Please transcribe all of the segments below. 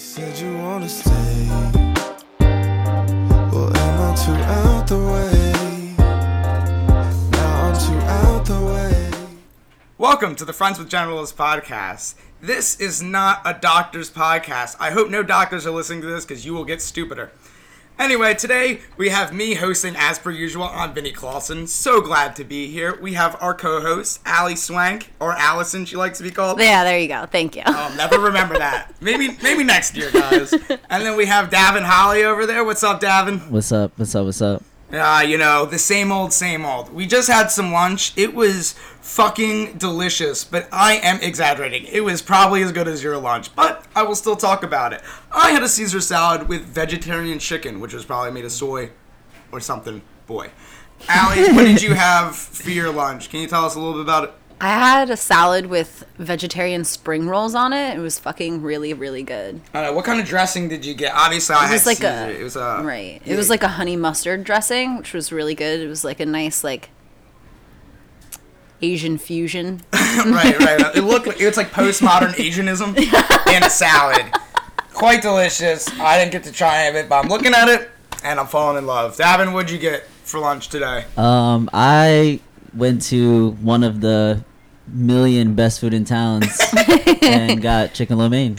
said you wanna stay. Well, am I too out the way? Now I'm too out the way. Welcome to the Friends with Generalists podcast. This is not a doctor's podcast. I hope no doctors are listening to this because you will get stupider. Anyway, today we have me hosting as per usual. I'm Vinnie Clausen. So glad to be here. We have our co-host, Allie Swank, or Allison, she likes to be called. Yeah, there you go. Thank you. I'll never remember that. Maybe maybe next year, guys. And then we have Davin Holly over there. What's up, Davin? What's up? What's up? What's up? Uh, you know, the same old, same old. We just had some lunch. It was fucking delicious, but I am exaggerating. It was probably as good as your lunch, but I will still talk about it. I had a Caesar salad with vegetarian chicken, which was probably made of soy or something. Boy. Allie, what did you have for your lunch? Can you tell us a little bit about it? I had a salad with vegetarian spring rolls on it. It was fucking really, really good. Uh, what kind of dressing did you get? Obviously, I It was had like Caesar. a It was a right. yeah. It was like a honey mustard dressing, which was really good. It was like a nice like Asian fusion. right, right. It looked like it's like postmodern Asianism in a salad. Quite delicious. I didn't get to try any of it, but I'm looking at it and I'm falling in love. Davin, what'd you get for lunch today? Um, I went to one of the million best food in towns and got chicken lo mein.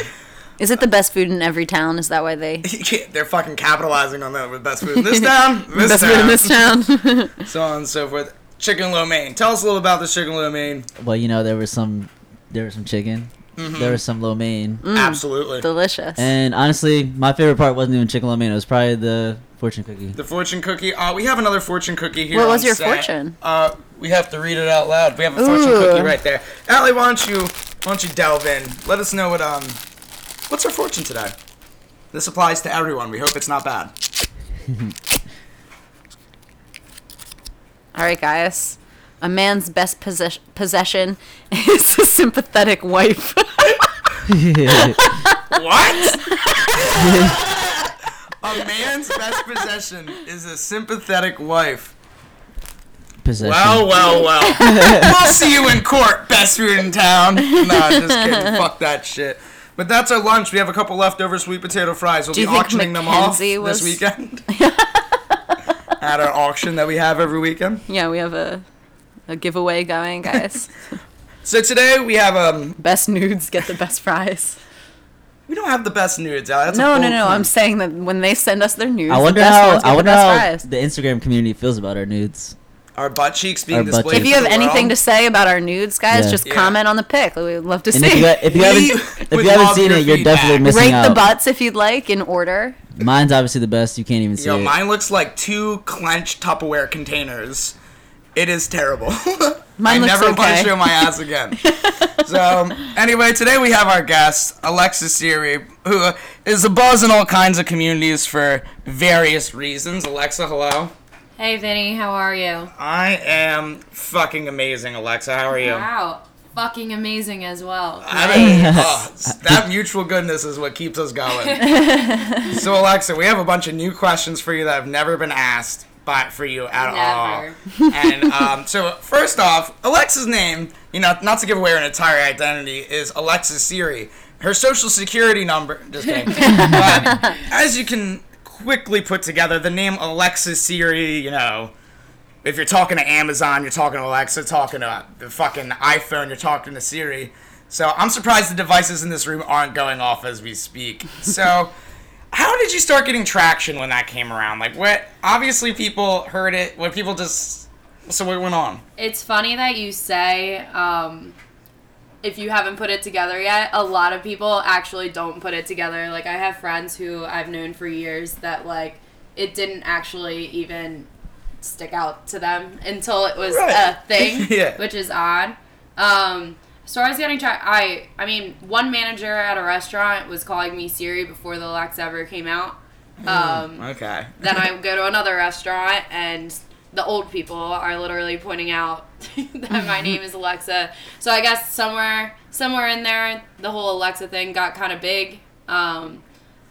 Is it the best food in every town? Is that why they They're fucking capitalizing on that with best food in this town, this best town, food in this town? so on and so forth. Chicken lo mein. Tell us a little about the chicken lo mein. Well, you know there was some, there was some chicken, Mm-hmm. there was some lo mein, Absolutely. Delicious. and honestly, my favorite part wasn't even chicken lo mein. It was probably the fortune cookie. The fortune cookie. Uh, we have another fortune cookie here. What was your set. fortune? Uh, we have to read it out loud. We have a fortune Ooh. cookie right there. Allie, why don't you why don't you delve in? Let us know what um what's our fortune today. This applies to everyone. We hope it's not bad. All right, guys. A man's best possess- possession is a sympathetic wife. What? a man's best possession is a sympathetic wife. Possession. Well, well, well. we'll see you in court, best food in town. No, just kidding. Fuck that shit. But that's our lunch. We have a couple leftover sweet potato fries. We'll Do be think auctioning them off Mackenzie this weekend. At our auction that we have every weekend. yeah, we have a a giveaway going, guys. So today we have um best nudes get the best prize. we don't have the best nudes. Al. That's a No, no, no. I'm saying that when they send us their nudes, I the wonder best how ones get I wonder best how prize. the Instagram community feels about our nudes. Our butt cheeks being Our displayed. cheeks. If you have anything world. to say about our nudes, guys, Yeah. just Yeah. comment on the pic. We'd love to And see. if you, if you haven't if you haven't seen your it, you're feedback. definitely missing Rate out. the butts if you'd like in order. Mine's obviously the best. You can't even see Yo, it. mine looks like two clenched Tupperware containers. It is terrible. Mine I looks never want to okay. show my ass again. so, anyway, today we have our guest, Alexis Seary, who is a buzz in all kinds of communities for various reasons. Alexa, hello. Hey Vinnie, how are you? I am fucking amazing, Alexa. How are you? Wow, fucking amazing as well. I mean, oh, that mutual goodness is what keeps us going. so, Alexa, we have a bunch of new questions for you that have never been asked by for you at Never. all. And um, so, first off, Alexa's name, you know, not to give away her entire identity, is Alexa Seary. Her social security number, just kidding. but as you can quickly put together, the name Alexa Seary, you know, if you're talking to Amazon, you're talking to Alexa, talking to the fucking iPhone, you're talking to Siri. So I'm surprised the devices in this room aren't going off as we speak. So, how did you start getting traction when that came around? Like, what? Obviously, people heard it. What people just. So what went on? It's funny that you say um, if you haven't put it together yet. A lot of people actually don't put it together. Like I have friends who I've known for years that like it didn't actually even stick out to them until it was Right. a thing, Yeah. which is odd. Um, so I was getting tra- I I mean, one manager at a restaurant was calling me Siri before the Alexa ever came out. Um, Okay. then I go to another restaurant and the old people are literally pointing out that my name is Alexa. So I guess somewhere somewhere in there the whole Alexa thing got kind of big. Um,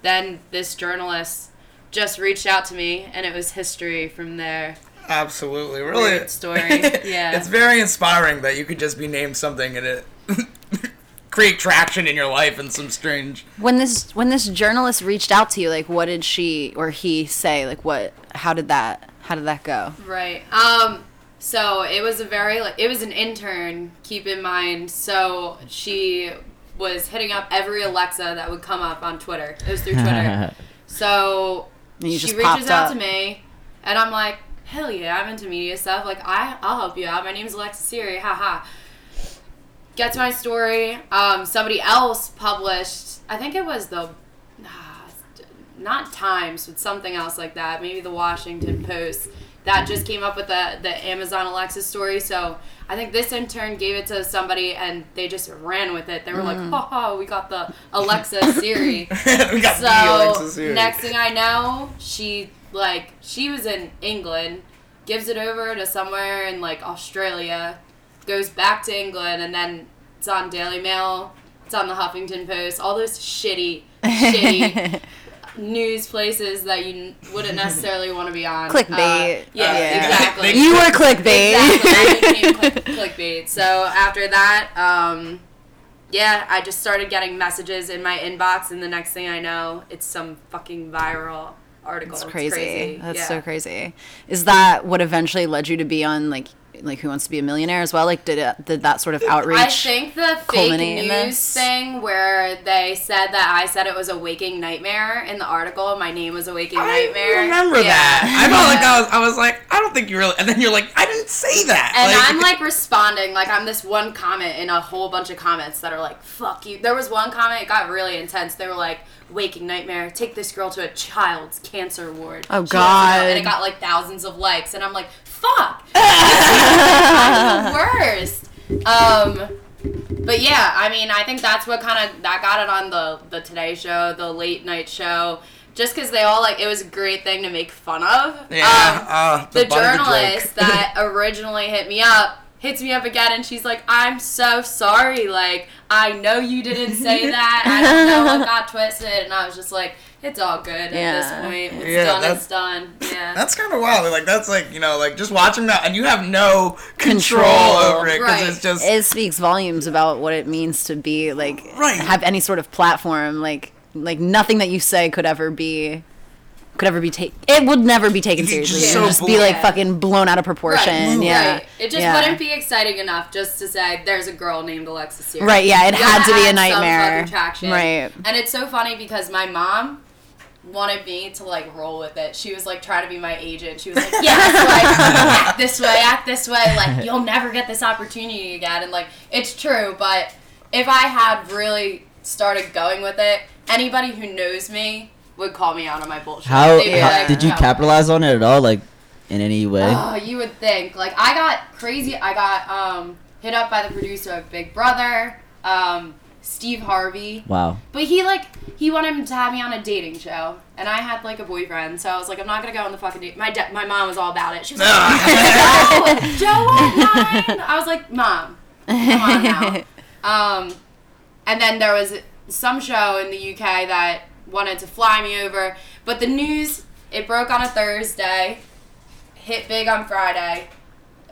then this journalist just reached out to me and it was history from there. Absolutely. Really. Weird story. Yeah. it's very inspiring that you could just be named something and it create traction in your life in some strange. When this when this journalist reached out to you, like what did she or he say? Like what? How did that? How did that go? Right. Um. So it was a very like it was an intern. Keep in mind. So she was hitting up every Alexa that would come up on Twitter. It was through Twitter. so she reaches out up. to me, and I'm like, hell yeah, I'm into media stuff. Like I, I'll help you out. My name's Alexa Seary. Haha. Gets my story. Um, somebody else published. I think it was the, not Times, but something else like that. Maybe the Washington Post. That just came up with the the Amazon Alexa story. So I think this intern gave it to somebody, and they just ran with it. They were like, mm. "Ha ha, we got the Alexa Seary." we got the Alexa So Seary. next thing I know, she like she was in England, gives it over to somewhere in like Australia, goes back to England, and then it's on Daily Mail, it's on the Huffington Post, all those shitty, shitty news places that you wouldn't necessarily want to be on. Clickbait. Uh, yeah, Yeah. exactly. you were clickbait. Exactly. I became click, clickbait. So after that, um, yeah, I just started getting messages in my inbox, and the next thing I know, it's some fucking viral article. That's It's crazy. That's Yeah. so crazy. Is that what eventually led you to be on like like Who Wants to Be a Millionaire as well? Like did it did that sort of outreach? I think the fake news thing where they said that I said it was a waking nightmare in the article. My name was a waking nightmare. I remember Yeah. that. I felt like I was, I was like, I don't think you really. And then you're like, I didn't say that. And like, I'm like responding, like I'm this one comment in a whole bunch of comments that are like, fuck you. There was one comment, it got really intense. They were like, waking nightmare, take this girl to a child's cancer ward. Oh, She God. And it got like thousands of likes. And I'm like, fuck. I'm the worst. Um, but yeah, I mean, I think that's what kind of, that got it on the, the Today Show, the late night show. Just because they all like, it was a great thing to make fun of. yeah, Um, uh, the, joke. journalist that originally hit me up hits me up again and she's like i'm so sorry like i know you didn't say that i don't know what got twisted and i was just like it's all good Yeah. at this point it's Yeah, done that's- it's done yeah That's kind of wild. Like that's like you know, like just watching that, and you have no control, Control. over it because Right. it's just it speaks volumes about what it means to be like Right. have any sort of platform like like nothing that you say could ever be could ever be taken it would never be taken seriously just it would so just be like bl- fucking blown out of proportion Right, yeah right. It just yeah. wouldn't be exciting enough just to say there's a girl named Alexis Seary. Right, yeah, it You had gotta be a add some nightmare. fucking. Right. And it's so funny because my mom wanted me to like roll with it. She was like trying to be my agent. She was like, "Yes, like act this way, act this way. Like you'll never get this opportunity again." And like it's true, but if I had really started going with it, anybody who knows me would call me out on my bullshit. How, They'd how like, did you "No." capitalize on it at all? Like in any way? Oh, you would think. Like I got crazy. I got um hit up by the producer of Big Brother, um, Steve Harvey. wow. But he like he wanted to have me on a dating show, and I had like a boyfriend, so I was like, I'm not gonna go on the fucking date. My da- my mom was all about it. She was like, Ah. Joe, Joe won't. I was like, Mom, come on now. Um, and then there was some show in the UK that wanted to fly me over, but the news it broke on a Thursday, hit big on Friday.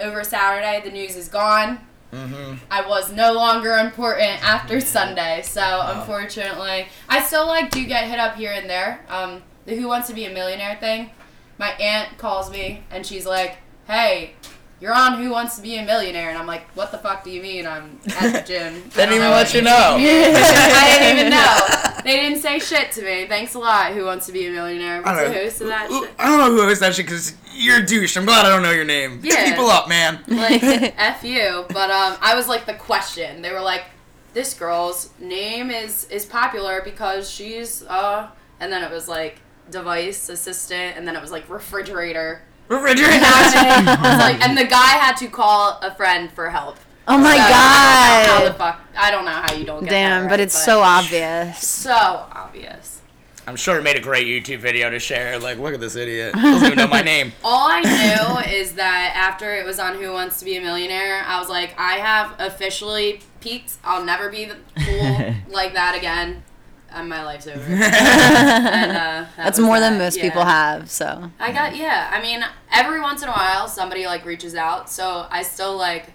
Over Saturday, the news is gone. I was no longer important after Sunday, so unfortunately, I still like do get hit up here and there. Um, the Who Wants to Be a Millionaire thing. My aunt calls me and she's like, "Hey, you're on Who Wants to Be a Millionaire," and I'm like, "What the fuck do you mean? I'm at the gym." I didn't even let you know. I didn't even know. They didn't say shit to me. Thanks a lot. Who Wants to Be a Millionaire? I What's don't the know. host of that Ooh, shit? I don't know who hosts that shit because you're a douche. I'm glad I don't know your name. Pick Yeah. people up, man. like f you but um i was like the question they were like this girl's name is is popular because she's uh and then it was like device assistant and then it was like refrigerator Refrigerator. I was like, and the guy had to call a friend for help oh my So, I don't know how the god fuck i don't know how you don't get damn that but right, it's so obvious so obvious I'm sure it made a great YouTube video to share. Like, look at this idiot. Doesn't even know my name. All I knew is that after it was on Who Wants to Be a Millionaire, I was like, I have officially peaked. I'll never be the fool like that again. And my life's over. and, uh, that that's was more than most Yeah. people have so I got yeah. I mean, every once in a while, somebody like reaches out. So I still like,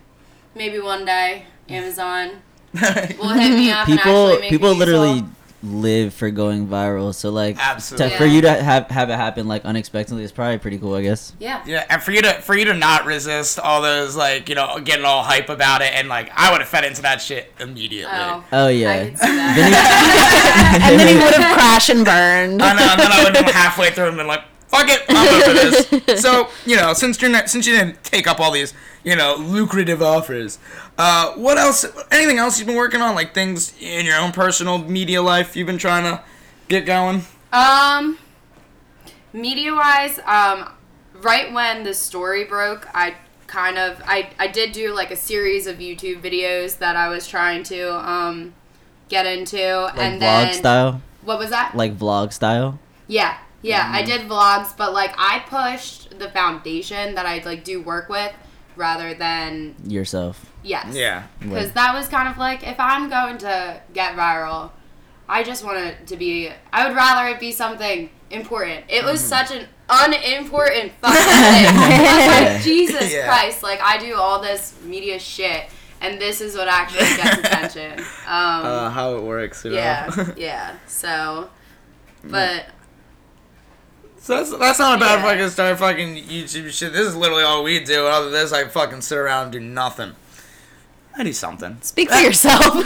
maybe one day, Amazon, will hit me up and people actually make people me literally so- live for going viral. So like, Absolutely. to- for you to have have it happen like unexpectedly is probably pretty cool. I guess. Yeah. Yeah, and for you to for you to not resist all those like you know getting all hype about it and like I would have fed into that shit immediately. Oh. Oh I yeah. can see that. and then he would have crashed and burned. I know, and then I would have been halfway through and been like, "Fuck it, I'm over this." So you know, since you're not, since you didn't take up all these you know lucrative offers, uh, what else? Anything else you've been working on? Like things in your own personal media life you've been trying to get going? Um, media wise, um, right when the story broke, I kind of I I did do like a series of YouTube videos that I was trying to um get into, Like and vlog then style, what was that? like vlog style. Yeah, yeah, Mm-hmm. I did vlogs, but like I pushed the foundation that I like do work with rather than Yourself. yes, Yeah. because that was kind of like if I'm going to get viral, I just want it to be. I would rather it be something important. It was such an unimportant fucking thing. I was like, Jesus Yeah. Christ! Like I do all this media shit, and this is what actually gets attention. Um, Uh, how it works, you know. yeah, yeah. So, but So that's, that's not a bad Yeah. fucking start fucking YouTube shit. This is literally all we do. Other than this, I fucking sit around and do nothing. I do something. Speak for yourself. we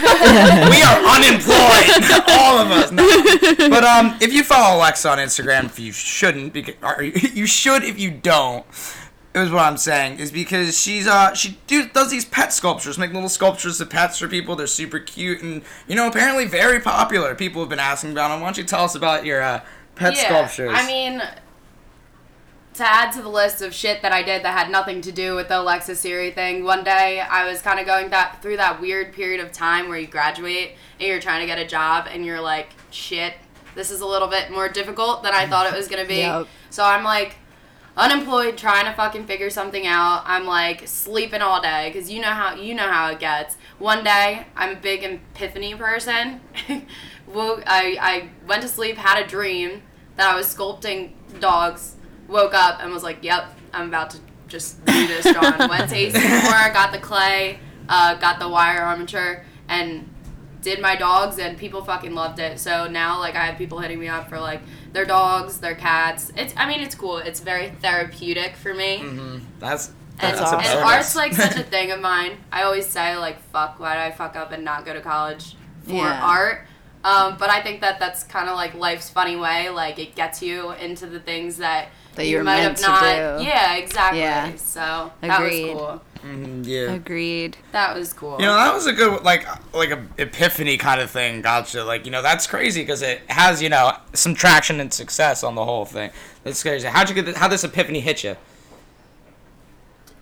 are unemployed, all of us. No. But um, if you follow Alexa on Instagram, if you shouldn't, because or you should if you don't. Is what I'm saying is because she's uh she do, does these pet sculptures, make little sculptures of pets for people. They're super cute and you know apparently very popular. People have been asking about them. Why don't you tell us about your uh, pet yeah, sculptures? I mean, to add to the list of shit that I did that had nothing to do with the Alexa Seary thing, one day I was kind of going that through that weird period of time where you graduate and you're trying to get a job and you're like, shit, this is a little bit more difficult than I thought it was gonna be. Yep. So I'm like unemployed trying to fucking figure something out. I'm like sleeping all day because you know how you know how it gets. One day I'm a big epiphany person. Woke, I I went to sleep, had a dream that I was sculpting dogs. Woke up and was like, "Yep, I'm about to just do this drawing." Went to AC Moore, got the clay, uh, got the wire armature, and did my dogs and people fucking loved it. So now like I have people hitting me up for like their dogs, their cats. It's I mean it's cool. It's very therapeutic for me. that's And, That's that's and awesome. bonus. art's like such a thing of mine. I always say like fuck why did I fuck up and not go to college for Yeah. art. Um, but I think that that's kind of like life's funny way. Like it gets you into the things that, That you you might meant have to not. do. Yeah, exactly. Yeah. So that was Agreed. cool. Mhm, yeah. Agreed. That was cool. You know, that was a good like like a epiphany kind of thing. Gotcha. Like you know, that's crazy because it has you know some traction and success on the whole thing. That's crazy. How'd you get? This, how this epiphany hit you?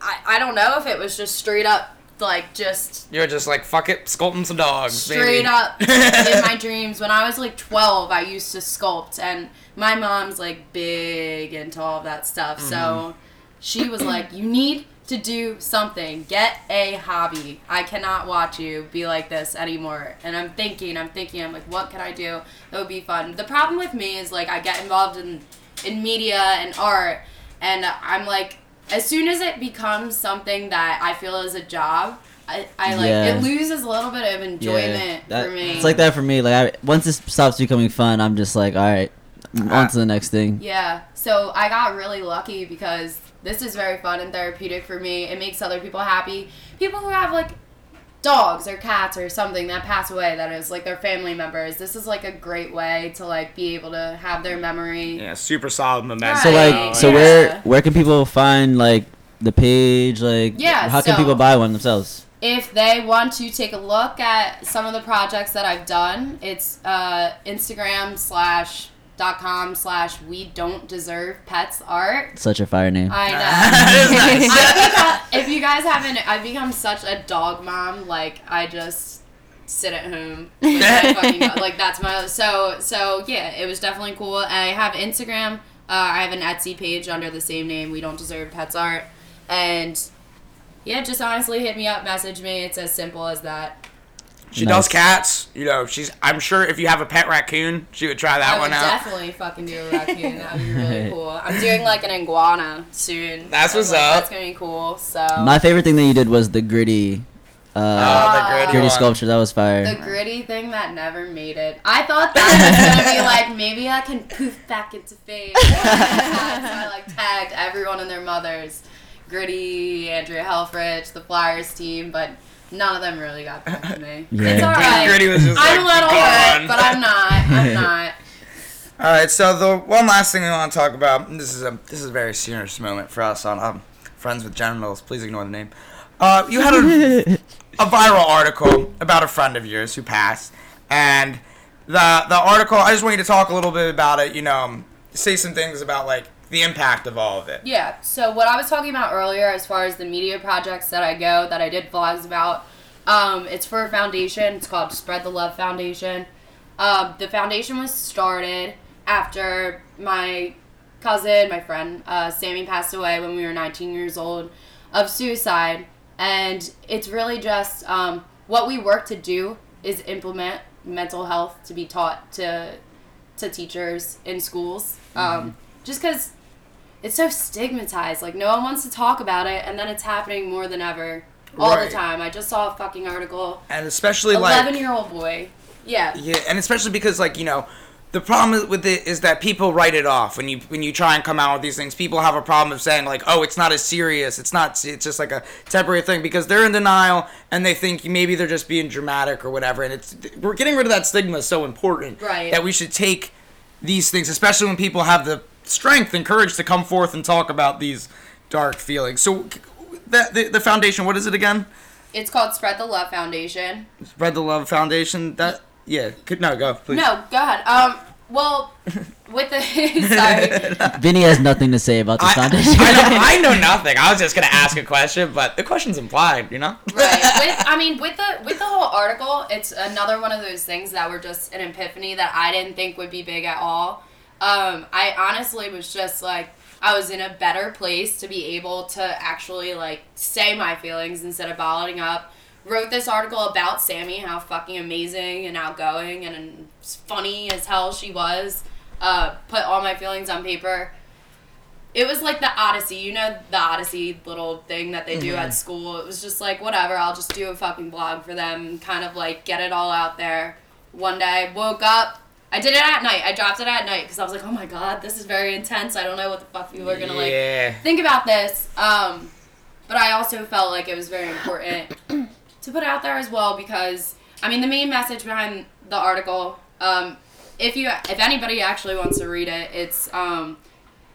I, I don't know if it was just straight up like just You're just like fuck it, sculpting some dogs. straight baby. up in my dreams. When i was like 12 i used to sculpt and my mom's like big into all of that stuff so mm-hmm. she was like you need to do something. Get a hobby. I cannot watch you be like this anymore. And i'm thinking i'm thinking i'm like what can i do? That would be fun. The problem with me is like i get involved in in media and art and i'm like as soon as it becomes something that i feel is a job I, I like Yeah. it loses a little bit of enjoyment that- for me. It's like that for me. Like I, once this stops becoming fun, I'm just like, all right, on to the next thing. Yeah. So I got really lucky because this is very fun and therapeutic for me. It makes other people happy. People who have like dogs or cats or something that pass away that is like their family members. This is like a great way to like be able to have their memory. Yeah, super solid momentum. So like, so Yeah. where where can people find like the page? Like, Yeah, how can people buy one themselves? If they want to take a look at some of the projects that I've done, it's uh, Instagram slash dot com slash we don't deserve pets art. Such a fire name. I know. Nice. I've become, if you guys haven't, I've become such a dog mom. Like I just sit at home. Fucking. Like that's my so so yeah. It was definitely cool. I have Instagram. Uh, I have an Etsy page under the same name. We don't deserve pets art, and yeah, just honestly hit me up, message me. It's as simple as that. She Nice. does cats. You know, she's. I'm sure if you have a pet raccoon, she would try that I one would out. definitely fucking do a raccoon. That would be really cool. I'm doing like an iguana soon. That's I was what's up. That's gonna be cool. So My favorite thing that you did was the gritty Uh, Oh, the gritty gritty sculpture that was fire. The gritty thing that never made it. I thought that was gonna be like maybe I can poof back into fame. so I like tagged everyone and their mothers, Gritty, Andrea Helfrich, the Flyers team, but none of them really got back to me. Yeah. It's alright. Gritty was just I'm a little gone. hurt, but I'm not. I'm not. All right, so the one last thing we want to talk about, and this is a this is a very serious moment for us on um, Friends with Genitals. Please ignore the name. Uh, you had a, a viral article about a friend of yours who passed, and the the article. I just want you to talk a little bit about it. You know, um, say some things about like the impact of all of it. Yeah. So what I was talking about earlier, as far as the media projects that I go, that I did vlogs about, um, it's for a foundation. It's called Spread the Love Foundation. Um, the foundation was started after my cousin, my friend, uh, Sammy passed away when we were 19 years old of suicide, and it's really just um, what we work to do is implement mental health to be taught to to teachers in schools. Um, just because it's so stigmatized. Like no one wants to talk about it, and then it's happening more than ever all Right. the time. I just saw a fucking article. And especially like Eleven year old boy. Yeah. Yeah, and especially because like you know, the problem with it is that people write it off when you when you try and come out with these things. People have a problem of saying like, oh, it's not as serious. It's not. It's just like a temporary thing because they're in denial and they think maybe they're just being dramatic or whatever. And it's we're getting rid of that stigma is so important. Right. That we should take these things, especially when people have the strength and courage to come forth and talk about these dark feelings. So. The, the, the foundation, what is it again? It's called Spread the Love Foundation. Spread the Love Foundation. That yeah. Could, no, go please. No, go ahead. Um, well, with the sorry, Vinnie has nothing to say about this I, foundation. I, know, I know nothing. I was just gonna ask a question, but the question's implied, you know. right? With, I mean, with the with the whole article, it's another one of those things that were just an epiphany that I didn't think would be big at all. Um, I honestly was just like, I was in a better place to be able to actually like say my feelings instead of bottling up. Wrote this article about Sammy, how fucking amazing and outgoing and funny as hell she was. Uh, put all my feelings on paper. It was like the Odyssey, you know, the Odyssey little thing that they do Mm-hmm. at school. It was just like, whatever, I'll just do a fucking blog for them, kind of like get it all out there. One day, woke up, I did it at night. I dropped it at night because I was like, oh my god, this is very intense. I don't know what the fuck people are gonna like think about this. Um, but I also felt like it was very important to put out there as well because I mean the main message behind the article. Um, if you if anybody actually wants to read it, it's um,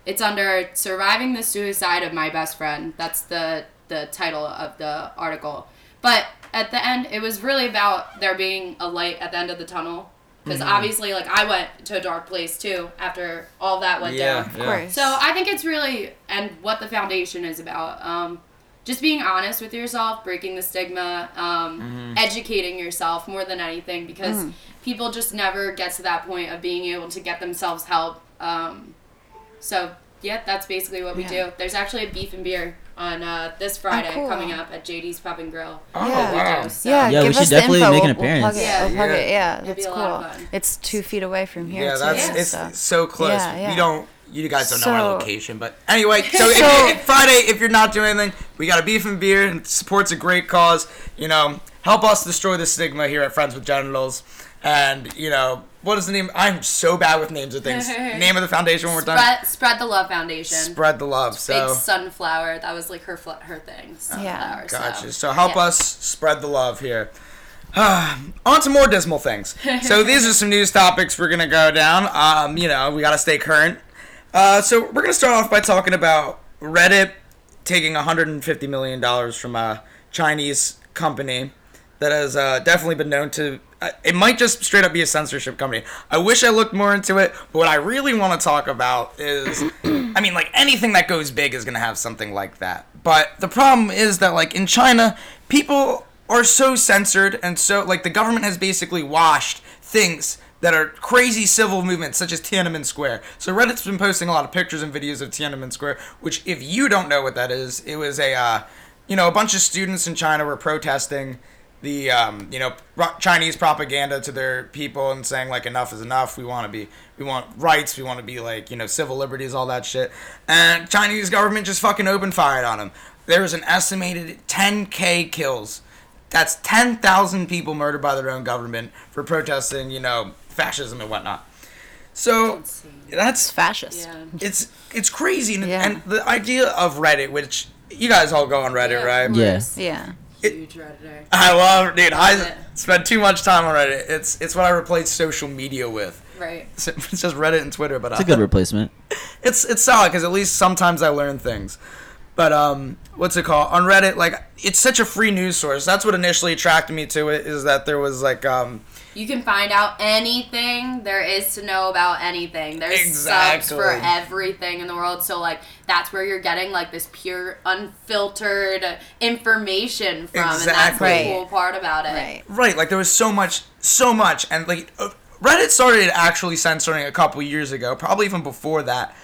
it's under surviving the suicide of my best friend. That's the the title of the article. But at the end, it was really about there being a light at the end of the tunnel. Because obviously, like I went to a dark place too after all that went Yeah. down. Of course. So I think it's really and what the foundation is about. Um, just being honest with yourself, breaking the stigma, um, educating yourself more than anything because people just never get to that point of being able to get themselves help. Um, so yeah, that's basically what we Yeah. do. There's actually a beef and beer on uh, this Friday cool. coming up at JD's Pub and Grill. Oh Yeah. wow. So yeah, Yeah, we should definitely make an we'll, we'll plug appearance. it. Yeah. we'll plug Yeah. it. Yeah, It'd that's cool. lot of fun. It's two feet away from here. Yeah, that's Yeah. it's so. so close. Yeah, yeah. We don't. You guys don't know our location, but anyway. So, if, So- if- Friday, if you're not doing anything, we got a beef and beer and supports a great cause. You know, help us destroy the stigma here at Friends with Genitals. And you know, what is the name? I'm so bad with names of things. name of the foundation when we're Spread, spread the love foundation. Spread the love. So Big sunflower. That was like her fl- her thing. Sunflower. Gotcha. So, So, help yeah. us spread the love here. on to more dismal things. So these are some news topics we're gonna go down. Um, you know, we gotta stay current. Uh, so we're gonna start off by talking about Reddit taking 150 million dollars from a Chinese company that has uh, definitely been known to. It might just straight up be a censorship company. I wish I looked more into it, but what I really want to talk about is, I mean, like anything that goes big is gonna have something like that. But the problem is that, like in China, people are so censored, and so like the government has basically washed things that are crazy civil movements such as Tiananmen Square. So Reddit's been posting a lot of pictures and videos of Tiananmen Square, which if you don't know what that is, it was a uh, you know a bunch of students in China were protesting the um, you know Chinese propaganda to their people and saying like enough is enough. We want to be we want rights. We want to be like you know civil liberties, all that shit. And Chinese government just fucking opened fire on them. There was an estimated 10k kills That's ten thousand people murdered by their own government for protesting, you know, fascism and whatnot. So that's Fascist. Yeah. it's it's crazy, and, Yeah. and the idea of Reddit, which you guys all go on Reddit, Yeah, right? Yes. Yeah. Course. Huge redditor. I love, dude. I Love it. spend too much time on Reddit. It's it's what I replace social media with. Right. It's it's just Reddit and Twitter, but I. It's a good replacement. it's it's solid because at least sometimes I learn things. But um, what's it called on Reddit? Like it's such a free news source. That's what initially attracted me to it. Is that there was like um, You can find out anything there is to know about anything. There's Exactly. subs for everything in the world. So like that's where you're getting like this pure, unfiltered information from, and that's Exactly. the Right. cool part about it. Right. right like there was so much so much and like uh, Reddit started actually censoring a couple years ago, probably even before that.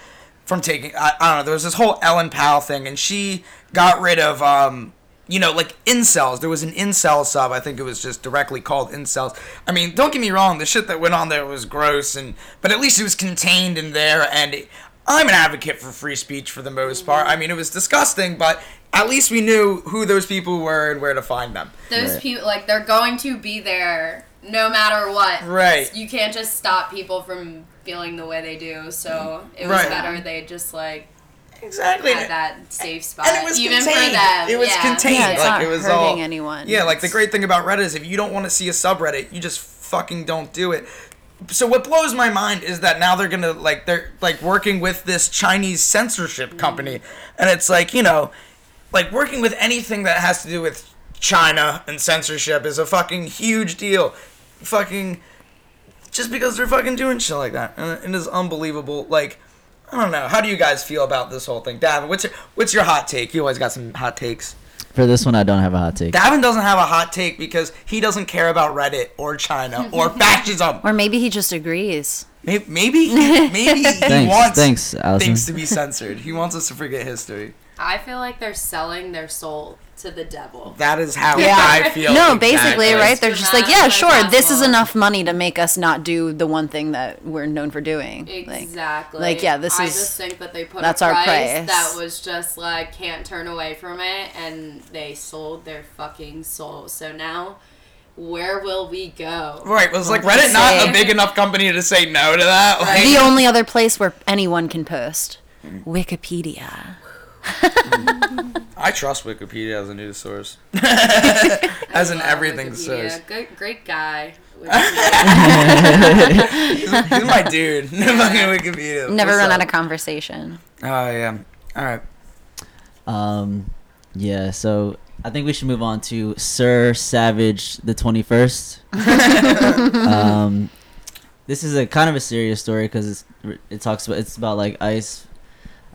From taking, I, I don't know. There was this whole Ellen Pao thing, and she got rid of um, you know, like incels. There was an incel sub. I think it was just directly called incels. I mean, don't get me wrong. The shit that went on there was gross, and but at least it was contained in there. And it, I'm an advocate for free speech for the most part. I mean, it was disgusting, but at least we knew who those people were and where to find them. Those Right. people, like, they're going to be there no matter what. Right. You can't just stop people from feeling the way they do. So it was Right. better they just like Exactly. had that safe spot, and it was even contained. for them. It was yeah. contained. Yeah, it's like not it was hurting all, anyone. Yeah, like the great thing about Reddit is if you don't want to see a subreddit, you just fucking don't do it. So what blows my mind is that now they're gonna like they're like working with this Chinese censorship company, mm. and it's like you know, like working with anything that has to do with China and censorship is a fucking huge deal. Fucking just because they're fucking doing shit like that, and it is unbelievable. Like. I don't know. How do you guys feel about this whole thing, Davin? What's your what's your hot take? You always got some hot takes. For this one, I don't have a hot take. Davin doesn't have a hot take because he doesn't care about Reddit or China or fascism. Or maybe he just agrees. Maybe maybe, maybe he Thanks, wants thanks, Allison. things to be censored. He wants us to forget history. I feel like they're selling their soul to the devil. That is how Yeah. I feel. No, exactly. basically, right? They're just like, yeah, as sure, this is enough money to make us not do the one thing that we're known for doing. Exactly. like, yeah, this I is- just think that they put that's a our price, price. that was just like can't turn away from it, and they sold their fucking soul. So now, where will we go? Right, was like Reddit not a big enough company to say no to that? Like, the only other place where anyone can post Wikipedia. I trust Wikipedia as a news source, as an Love everything Wikipedia. source. Good, great guy. He's, he's my dude. Fucking Wikipedia. Never What's run up? out of conversation. Oh yeah. All right. Um, yeah. So I think we should move on to Sir Savage the Twenty First. um, this is a kind of a serious story because it talks about it's about like ice.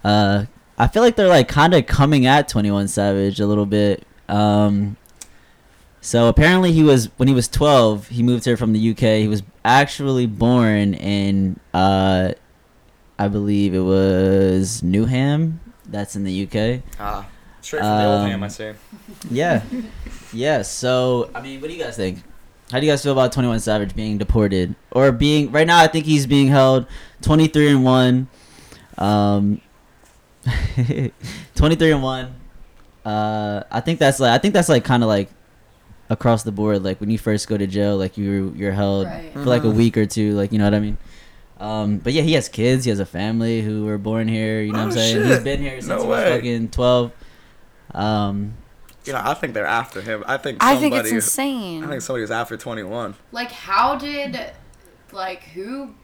Uh, I feel like they're like kind of coming at Twenty One Savage a little bit. Um, so apparently he was when he was twelve, he moved here from the UK. He was actually born in uh, I believe it was Newham. That's in the UK. Ah, straight from the old Um, ham, I say. Yeah. yeah. So, I mean, what do you guys think? How do you guys feel about 21 Savage being deported or being right now? I think he's being held 23 and 1. Um 23 and 1. Uh I think that's like I think that's like kind of like across the board like when you first go to jail like you you're held Right. for like a Mhm. week or two like you know what I mean? Um, but yeah, he has kids. He has a family who were born here. You know what I'm Oh, saying? shit. He's been here since No he was way. fucking 12. Um, You know, I think they're after him. I think I think it's insane. I think somebody was after 21. Like, how did, like, who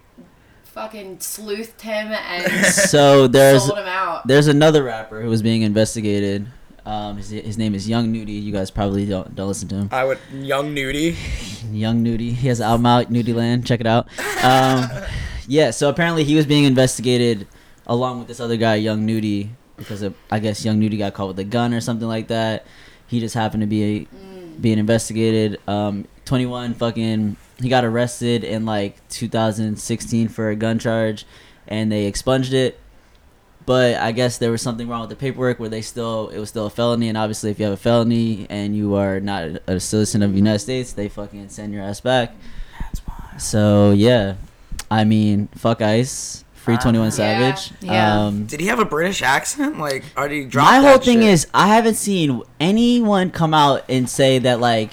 fucking sleuthed him and so there's sold him out? there's another rapper who was being investigated. Um, his, his name is Young Nudy. You guys probably don't don't listen to him. I would young nudy. Young Nudy. He has an album out, Nudy Land. Check it out. Um, yeah. So apparently he was being investigated along with this other guy, Young Nudy, because of, I guess Young Nudy got caught with a gun or something like that. He just happened to be being investigated. Um, 21 fucking he got arrested in like 2016 for a gun charge, and they expunged it. But I guess there was something wrong with the paperwork where they still it was still a felony, and obviously if you have a felony and you are not a citizen of the United States, they fucking send your ass back. So yeah, I mean, fuck ICE Free Twenty One Yeah. Savage. Yeah. Um, Did he have a British accent? Like, are he drop my that whole thing shit? is I haven't seen anyone come out and say that like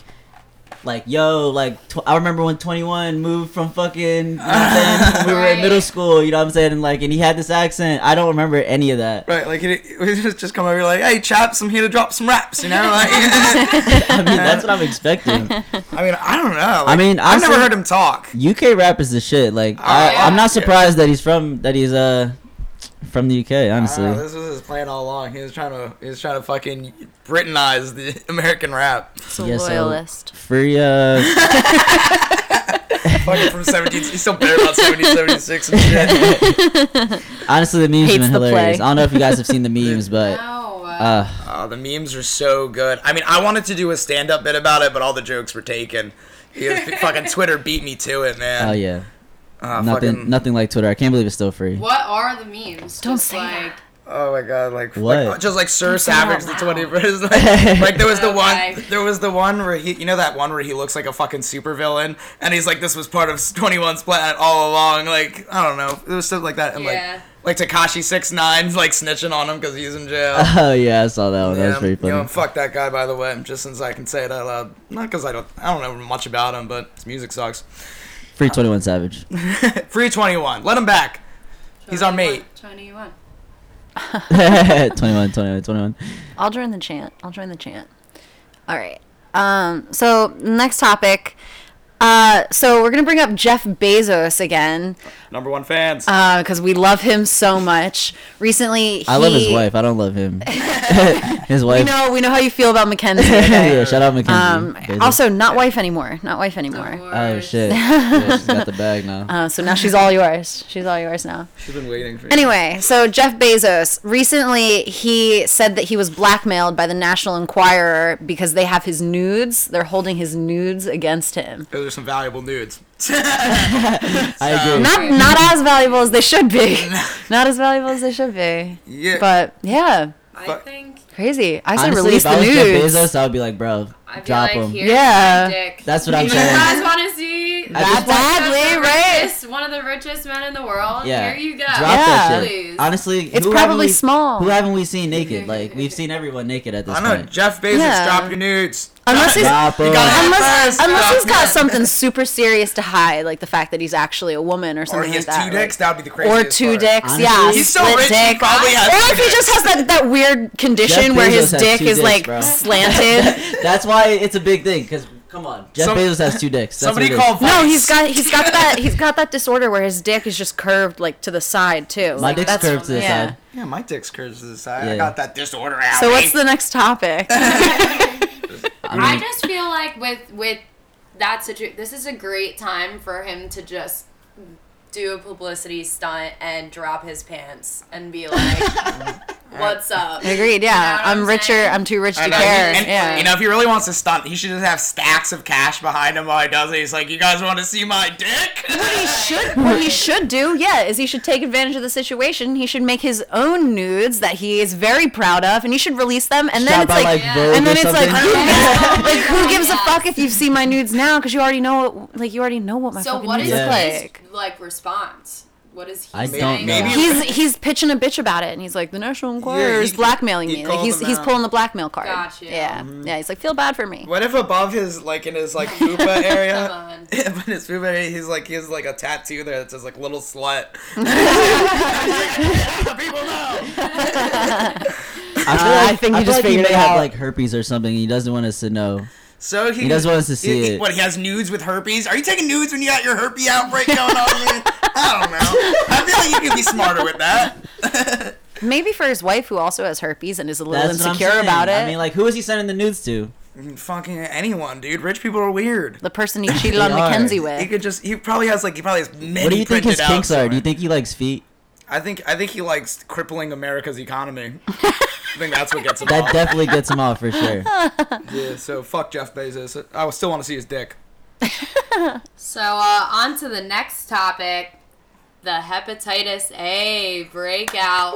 like yo like tw- I remember when 21 moved from fucking you know what I'm saying when we were in middle school you know what I'm saying and like and he had this accent I don't remember any of that Right, like he, he just just come over like, hey chaps, I'm here to drop some raps, you know. Like, I mean that's what I'm expecting I mean, I don't know. I mean, I've never heard him talk. UK rap is the shit like I, yeah. I'm not surprised that he's from that he's uh from the UK honestly Oh, this was his plan all along. He was trying to, he was trying to fucking Britanize the American rap. It's a Yeah, so- loyalist. free uh fucking from 17, he's still bitter about 1776 and shit. honestly the memes Hates have been hilarious play. I don't know if you guys have seen the memes but No. uh Oh, the memes are so good. I mean, I wanted to do a stand-up bit about it, but all the jokes were taken. Because fucking Twitter beat me to it, man. oh yeah Uh, nothing fucking- nothing like Twitter I can't believe it's still free what are the memes? Don't Just say like, that. Oh my god, like What? like, just like Sir Savage the out twenty Like, like there was the one there was the one where he you know that one where he looks like a fucking supervillain and he's like this was part of 21's plan all along. Like I don't know, it was stuff like that and Yeah. like like Tekashi six nines like snitching on him because he's in jail. Oh yeah, I saw that one. That was Yeah, pretty funny. You know, fuck that guy by the way, just since I can say it out loud. Not because I don't I don't know much about him, but his music sucks. Free Twenty One Savage. Free twenty one, let him back. He's our mate. 21. 21, 21, 21. I'll join the chant. I'll join the chant. All right. Um, so next topic. Uh, so we're gonna bring up Jeff Bezos again Number one fans. because we love him so much. Recently, he, I love his wife. I don't love him. his We wife. know we know how you feel about Mackenzie. Okay? yeah, shout out Mackenzie. um, Bezos. also, not wife anymore. Not wife anymore. Oh shit. yeah, she's got the bag now. Uh, so now she's all yours. She's all yours now. She's been waiting for. You. Anyway, so Jeff Bezos recently he said that he was blackmailed by the National Enquirer because they have his nudes. They're holding his nudes against him. Those are some valuable nudes. I agree. Not not as valuable as they should be. Not as valuable as they should be. Yeah. But yeah, I Fuck. think crazy. I say Honestly, release if I the was nudes. Jeff Bezos, I would be like, bro, I'd be drop like, him. Yeah. That's what I'm saying. you guys want to see That's one of badly, the right? richest- One of the richest men in the world. Yeah. Here you go. Drop Yeah. that shit. Please. Honestly, It's probably we- small. Who haven't we seen naked? Like we've seen everyone naked at this I know. point. Jeff Bezos, Yeah. drop your nudes. Unless he's Drop You gotta unless, first. unless he's got something super serious to hide, like the fact that he's actually a woman or something like that. Or he has like that. two dicks. like- That would be the craziest. or two part. dicks, Honestly, yeah. He's so split rich. He probably has. Or two if he just has that, that weird condition Jeff where Bezos his dick is dicks, like bro. slanted. That's why it's a big thing. Cause come on, Jeff Some- Bezos has two dicks. That's Somebody what it is. called. No, he's got he's got that he's got that disorder where his dick is just curved like to the side too. My Like, dick's that's- curved to the yeah. side. Yeah, my dick's curves to the side. I Yeah. got that disorder out. So what's the next topic? I just feel like with with that situation, this is a great time for him to just do a publicity stunt and drop his pants and be like, "What's up?" Agreed. Yeah, You know I'm, I'm richer. I'm too rich to know, care. and, yeah. You know, if he really wants to stunt, he should just have stacks of cash behind him while he does it. He's like, "You guys want to see my dick?" what he should what he should do, yeah, is he should take advantage of the situation. He should make his own nudes that he is very proud of, and he should release them. And then Shot it's like, like, Vogue and then or it's like, who gives, like who gives a fuck if you see my nudes now? Because you already know, what, like you already know what my So fucking what nudes is his like. like response? What is he I saying? don't know. Maybe- He's he's pitching a bitch about it, and he's like, the National Enquirer he- is blackmailing he me. Like called he's him he's out. pulling the blackmail card. Gotcha. Yeah, yeah. He's like, feel bad for me. What if above his like in his like fupa area? Come in his fupa area, he's like he has like a tattoo there that says like little slut. People know. I, feel Uh, I think he feel just like he may it have out. like herpes or something. He doesn't want us to know. So he, He doesn't want us to see he- it. What he has nudes with herpes? Are you taking nudes when you got your herpes outbreak going on? Man? I don't know. I feel like you could be smarter with that. Maybe for his wife, who also has herpes and is a little That's insecure about it. I mean, like, who is he sending the nudes to? Mm, fucking anyone, dude. Rich people are weird. the person he cheated on are. Mackenzie with. He could just. He probably has like. He probably has many. What do you think his out kinks are? Do you think he likes feet? I think. I think he likes crippling America's economy. I think that's what gets him That off. definitely gets him off for sure. yeah. So fuck Jeff Bezos. I still want to see his dick. So uh, on to the next topic, the hepatitis A breakout.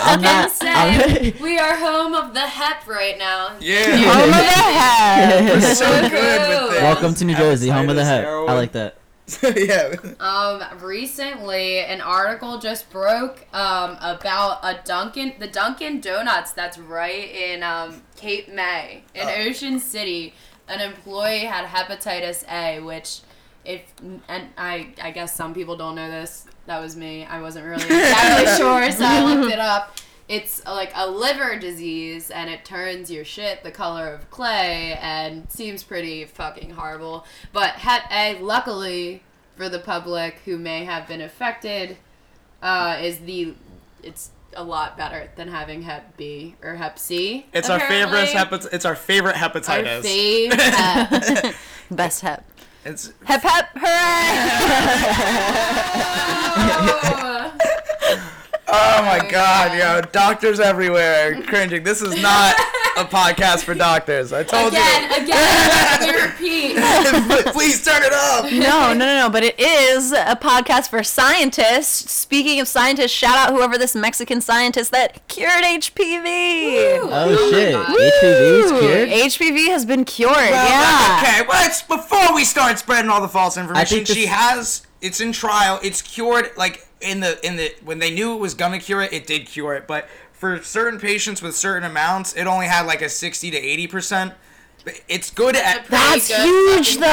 I'm not. say I'm, we are home of the hep right now. Yeah. Home of the head. We're so good with this. welcome to New Jersey, home of the hep. heroin. I like that. yeah. Um, recently, an article just broke um, about a Dunkin' the Dunkin' Donuts that's right in um, Cape May in Oh. Ocean City. An employee had hepatitis A, which, if and I I guess some people don't know this. That was me. I wasn't really exactly sure, so I looked it up. It's uh, like a liver disease, and it turns your shit the color of clay, and seems pretty fucking horrible. But Hep A, luckily for the public who may have been affected, uh, is the it's a lot better than having Hep B or Hep C. It's our favorite apparently. hepat- It's our favorite Our hepatitis. fave. Best hep. It's Hep hep, hooray! Oh, oh my god, yo, doctors everywhere cringing. This is not a podcast for doctors. I told you. again, again, repeat. Please turn it off. no, no, no, no. But it is a podcast for scientists. Speaking of scientists, shout out whoever this Mexican scientist that cured HPV. Woo. Oh, oh, my shit. God. HPV cured? HPV has been cured. Well, yeah. Okay, well, it's before we start spreading all the false information. think this- She has. It's in trial. It's cured. Like in the in the when they knew it was gonna cure it, it did cure it. But for certain patients with certain amounts, it only had like a sixty to eighty percent. It's good at. That's good huge, though. Oh,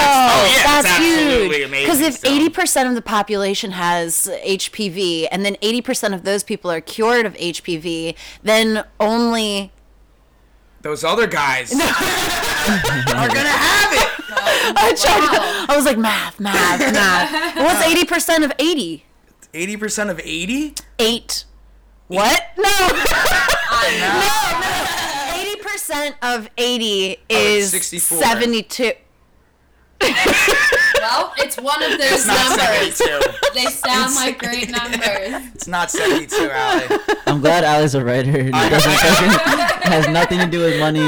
yeah, That's it's huge. Because if still. eighty percent of the population has HPV, and then eighty percent of those people are cured of HPV, then only Those other guys are gonna have it. I tried. Wow. I was like math, math, math. What's eighty percent of eighty? Eighty percent of eighty. Eight. What? No. I no. Eighty percent of eighty oh, is 64. seventy-two. know. Well, it's one of those It's not numbers. seventy-two. They sound like great numbers. It's not seventy-two, Allie. I'm glad Ali's a writer. It doesn't has nothing to do with money.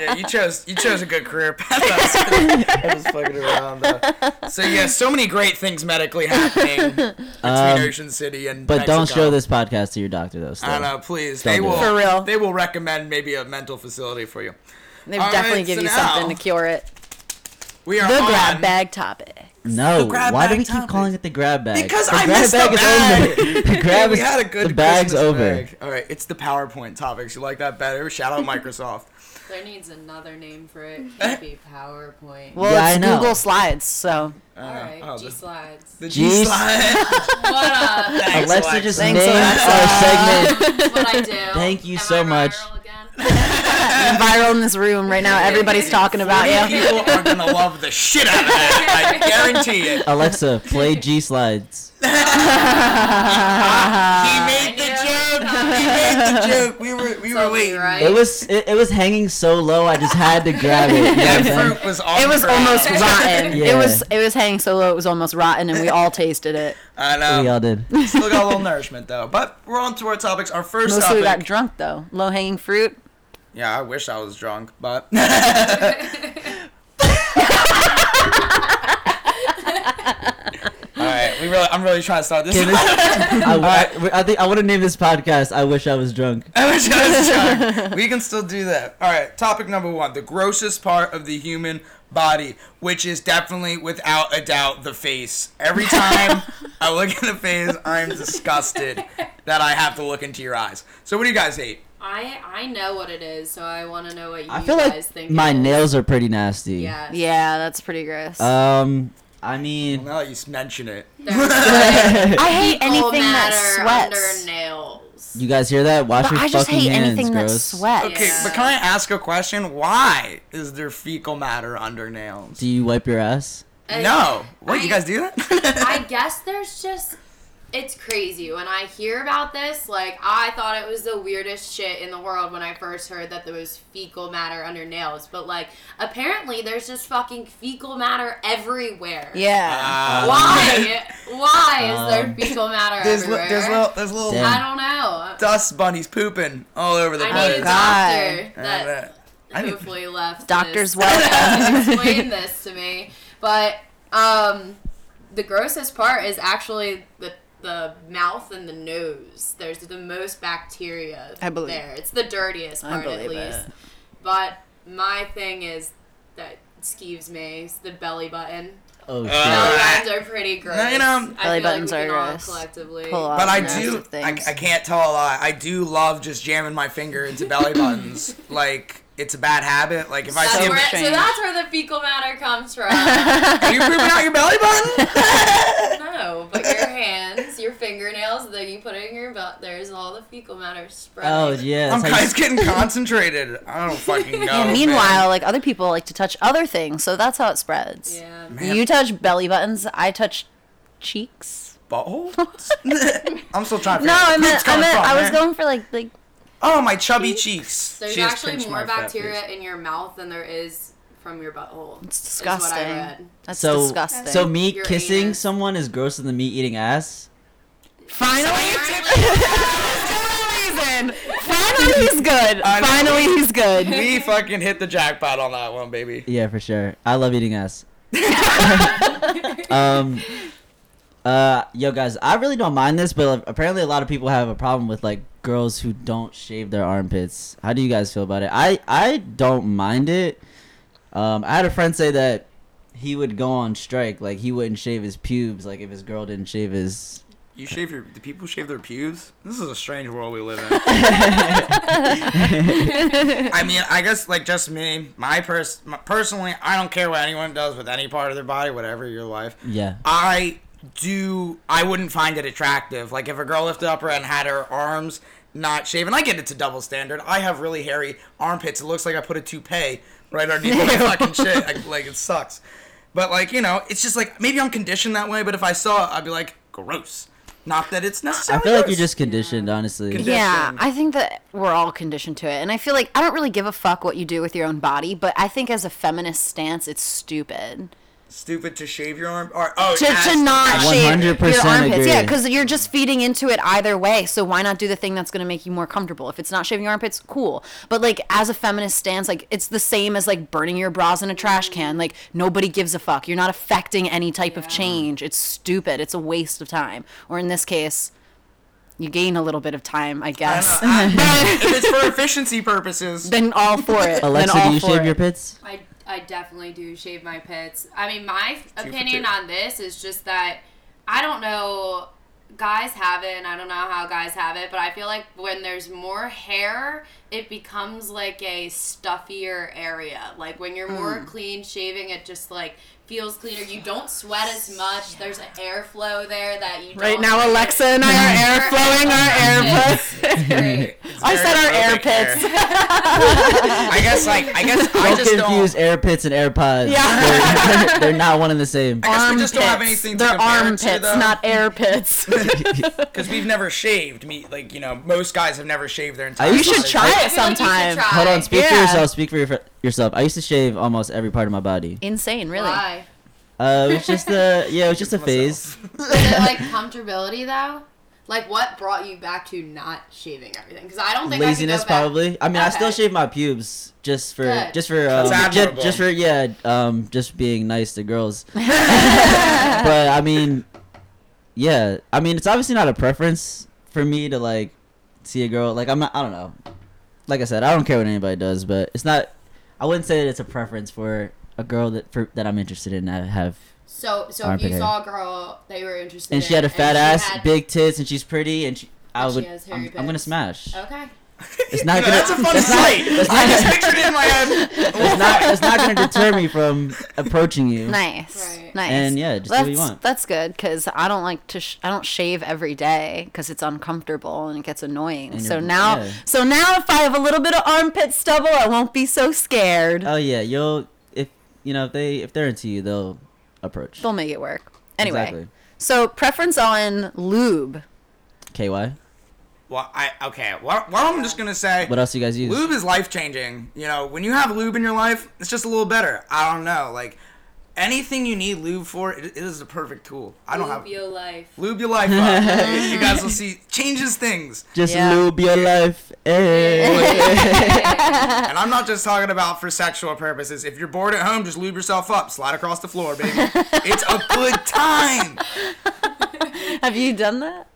Yeah, you chose you chose a good career path. I was fucking around. Though. So yeah, so many great things medically happening between Um, Ocean City and. But don't show this podcast to your doctor, though. Still. I don't know, please. Don't They will it. For real. They will recommend maybe a mental facility for you. They All definitely right, give so you now- something to cure it. We are The on grab bag topic. No, why do bag we keep topic. calling it the grab bag? Because the I grab missed the bag is over. The grab we is had a good the bag's Christmas over. bag. All right, it's the PowerPoint topics. You like that better? Shout out Microsoft. There needs another name for it. Can't be PowerPoint. Well, Yeah, I it's know. Google Slides, so I don't All Oh, G the, slides. the G G slide. What up? Thanks, Alexa Alexa. just Thanks, named Alexa. our segment. what I do. Thank you Am so I much. viral again? Viral in this room right now. Everybody's talking about you. People are gonna love the shit out of that. I guarantee it. Alexa, play G slides. He made the joke. He made the joke. We were we were Totally waiting. right. It was it, it was hanging so low, I just had to grab it. You know That fruit was on It was the almost rotten. It was it was hanging so low it was almost rotten, and we all tasted it. I know. we all know. did. Still got a little nourishment though. But we're on to our topics. Our first Mostly we got drunk though. Low hanging fruit. Yeah, I wish I was drunk, but. All right, we really, I'm really trying to start this. This- I, I, I think I want to name this podcast. I wish I was drunk. I wish I was drunk. We can still do that. All right, topic number one: the grossest part of the human body, which is definitely, without a doubt, the face. Every time I look in the face, I'm disgusted that I have to look into your eyes. So, what do you guys hate? I I know what it is, so I want to know what you I feel guys like think. my it is. nails are pretty nasty. Yeah. Yeah, that's pretty gross. Um, I mean, Now that you mention it, There's like I hate fecal anything that matter sweats. under nails. you guys hear that? Wash But your I just fucking hate hands, anything that gross. sweats. okay, Yeah. but can I ask a question? Why is there fecal matter under nails? Do you wipe your ass? Uh, No. What, you I- guys do that? I guess there's just it's crazy when I hear about this. Like I thought it was the weirdest shit in the world when I first heard that there was fecal matter under nails, but like apparently there's just fucking fecal matter everywhere. Yeah. Uh, Why? Why is there Um, fecal matter There's, li- everywhere? there's little, there's little Damn. I don't know. dust bunnies pooping all over the I place. need a God. doctor I that. I need- hopefully left. Doctors this welcome. to explain this to me. But um, the grossest part is actually the the mouth and the nose. There's the most bacteria I believe- there. It's the dirtiest I part at believe least. it. But my thing is that skeeves me. It's the belly button. Oh uh, shit. Belly buttons are pretty gross. No, you know- I Belly feel buttons like we are can all gross. collectively. Pull off But I do. I. I can't tell a lie. I do love just jamming my finger into belly buttons. like it's a bad habit. Like if I see a, where, strange. so that's where the fecal matter comes from. are you pooping out your belly button? no, but your hands, your fingernails, then you put it in your belt. There's all the fecal matter spreading. Oh yeah. I'm that's how you- guys getting concentrated. I don't fucking know. Yeah, man. meanwhile, like other people like to touch other things, so that's how it spreads. Yeah. Man. You touch belly buttons, I touch cheeks. butthole. I'm still trying to. No, figure out I meant I meant from, I was man. going for like like Oh, my chubby cheeks. There's She actually more bacteria in your mouth than there is from your butthole. it's is what I disgusting. That's So disgusting. so me Your kissing anus. someone is grosser than me eating ass. finally, finally he's good. Finally he's good. We fucking hit the jackpot on that one, baby. Yeah, for sure. I love eating ass. um, uh, yo, guys, I really don't mind this, but apparently a lot of people have a problem with like girls who don't shave their armpits. How do you guys feel about it? I I don't mind it. Um, I had a friend say that he would go on strike, like he wouldn't shave his pubes, like if his girl didn't shave his. You shave your. Do people shave their pubes? This is a strange world we live in. I mean, I guess like just me, my pers- my, personally, I don't care what anyone does with any part of their body, whatever your life. Yeah. I do. I wouldn't find it attractive. Like if a girl lifted up her and had her arms not shaven, I get it's a double standard. I have really hairy armpits. It looks like I put a toupee right underneath my fucking shit. I, like it sucks. But like you know, it's just like maybe I'm conditioned that way. But if I saw it, I'd be like, gross. Not that it's not I necessarily. feel like you're just conditioned, honestly. Condi- Yeah. I think that we're all conditioned to it. And I feel like I don't really give a fuck what you do with your own body, but I think as a feminist stance, it's stupid. Stupid to shave your arm or oh To, to not as- shave your 100% armpits. Yeah, because you're just feeding into it either way. So why not do the thing that's going to make you more comfortable? If it's not shaving your armpits, cool. But like as a feminist stance, like it's the same as like burning your bras in a trash can. Like nobody gives a fuck. You're not affecting any type of change. It's stupid. It's a waste of time. Or in this case, you gain a little bit of time, I I guess. don't. I- if it's for efficiency purposes, then all for it. Alexa, then all do you for shave it. your pits? I, I definitely do shave my pits. I mean, my for opinion on this is just that I don't know. Guys have it, and I don't know how guys have it, but I feel like when there's more hair, it becomes like a stuffier area. Like when you're more Hmm. clean shaving, it just like feels cleaner. You don't sweat as much. There's an airflow there that you Right don't now, get. Alexa and I are air flowing our air It's great. I said our air pits. I guess like I guess I Don't just confuse don't. air pits and AirPods. Yeah. They're, they're not one and the same. I guess we Arm just don't have pits. anything to They're compare arm it to, pits, though. not air pits. because we've never shaved. Me like you know most guys have never shaved their entire. You you should body. try I it feel like you should sometime. try. Hold on, speak for Yeah. yourself. Speak for your, yourself. I used to shave almost every part of my body. Insane, really. Why? Uh, it was just a yeah, it was just a phase. Is it like comfortability though? Like what brought you back to not shaving everything? Because I don't think Laziness, I could go back. probably. I mean, I still shave my pubes just for Good. just for um, That's ju- admirable. just for yeah, um, just being nice to girls. but I mean, yeah, I mean, it's obviously not a preference for me to like see a girl. Like I'm not. I don't know. Like I said, I don't care what anybody does, but it's not. I wouldn't say that it's a preference for a girl that for that I'm interested in I have. So, so if you hair. saw a girl that you were interested And in, she had a fat ass, had- big tits, and she's pretty, and she. I And she would. has I'm, I'm gonna smash. Okay. It's not You know, gonna. that's a fun that's not- sight. that's I just pictured it in my head. it's not it's not gonna deter me from approaching you. Nice, Right. nice. And, yeah, just do that's, what you want. That's good because I don't like to. Sh- I don't shave every day because it's uncomfortable and it gets annoying. And So now, yeah. so now if I have a little bit of armpit stubble, I won't be so scared. Oh yeah, you'll if you know if they if they're into you, they'll approach. They'll make it work. Anyway, Exactly. so preference on lube. KY. Well, I okay. What, what I'm just gonna say. What else do you guys use? Lube is life changing. You know, when you have lube in your life, it's just a little better. I don't know, like anything you need lube for, it, it is the perfect tool. I don't have your life. lube your life up. you guys will see changes things. Just Yeah. lube your life. eh. And I'm not just talking about for sexual purposes. If you're bored at home, just lube yourself up, slide across the floor, baby. it's a good time. Have you done that?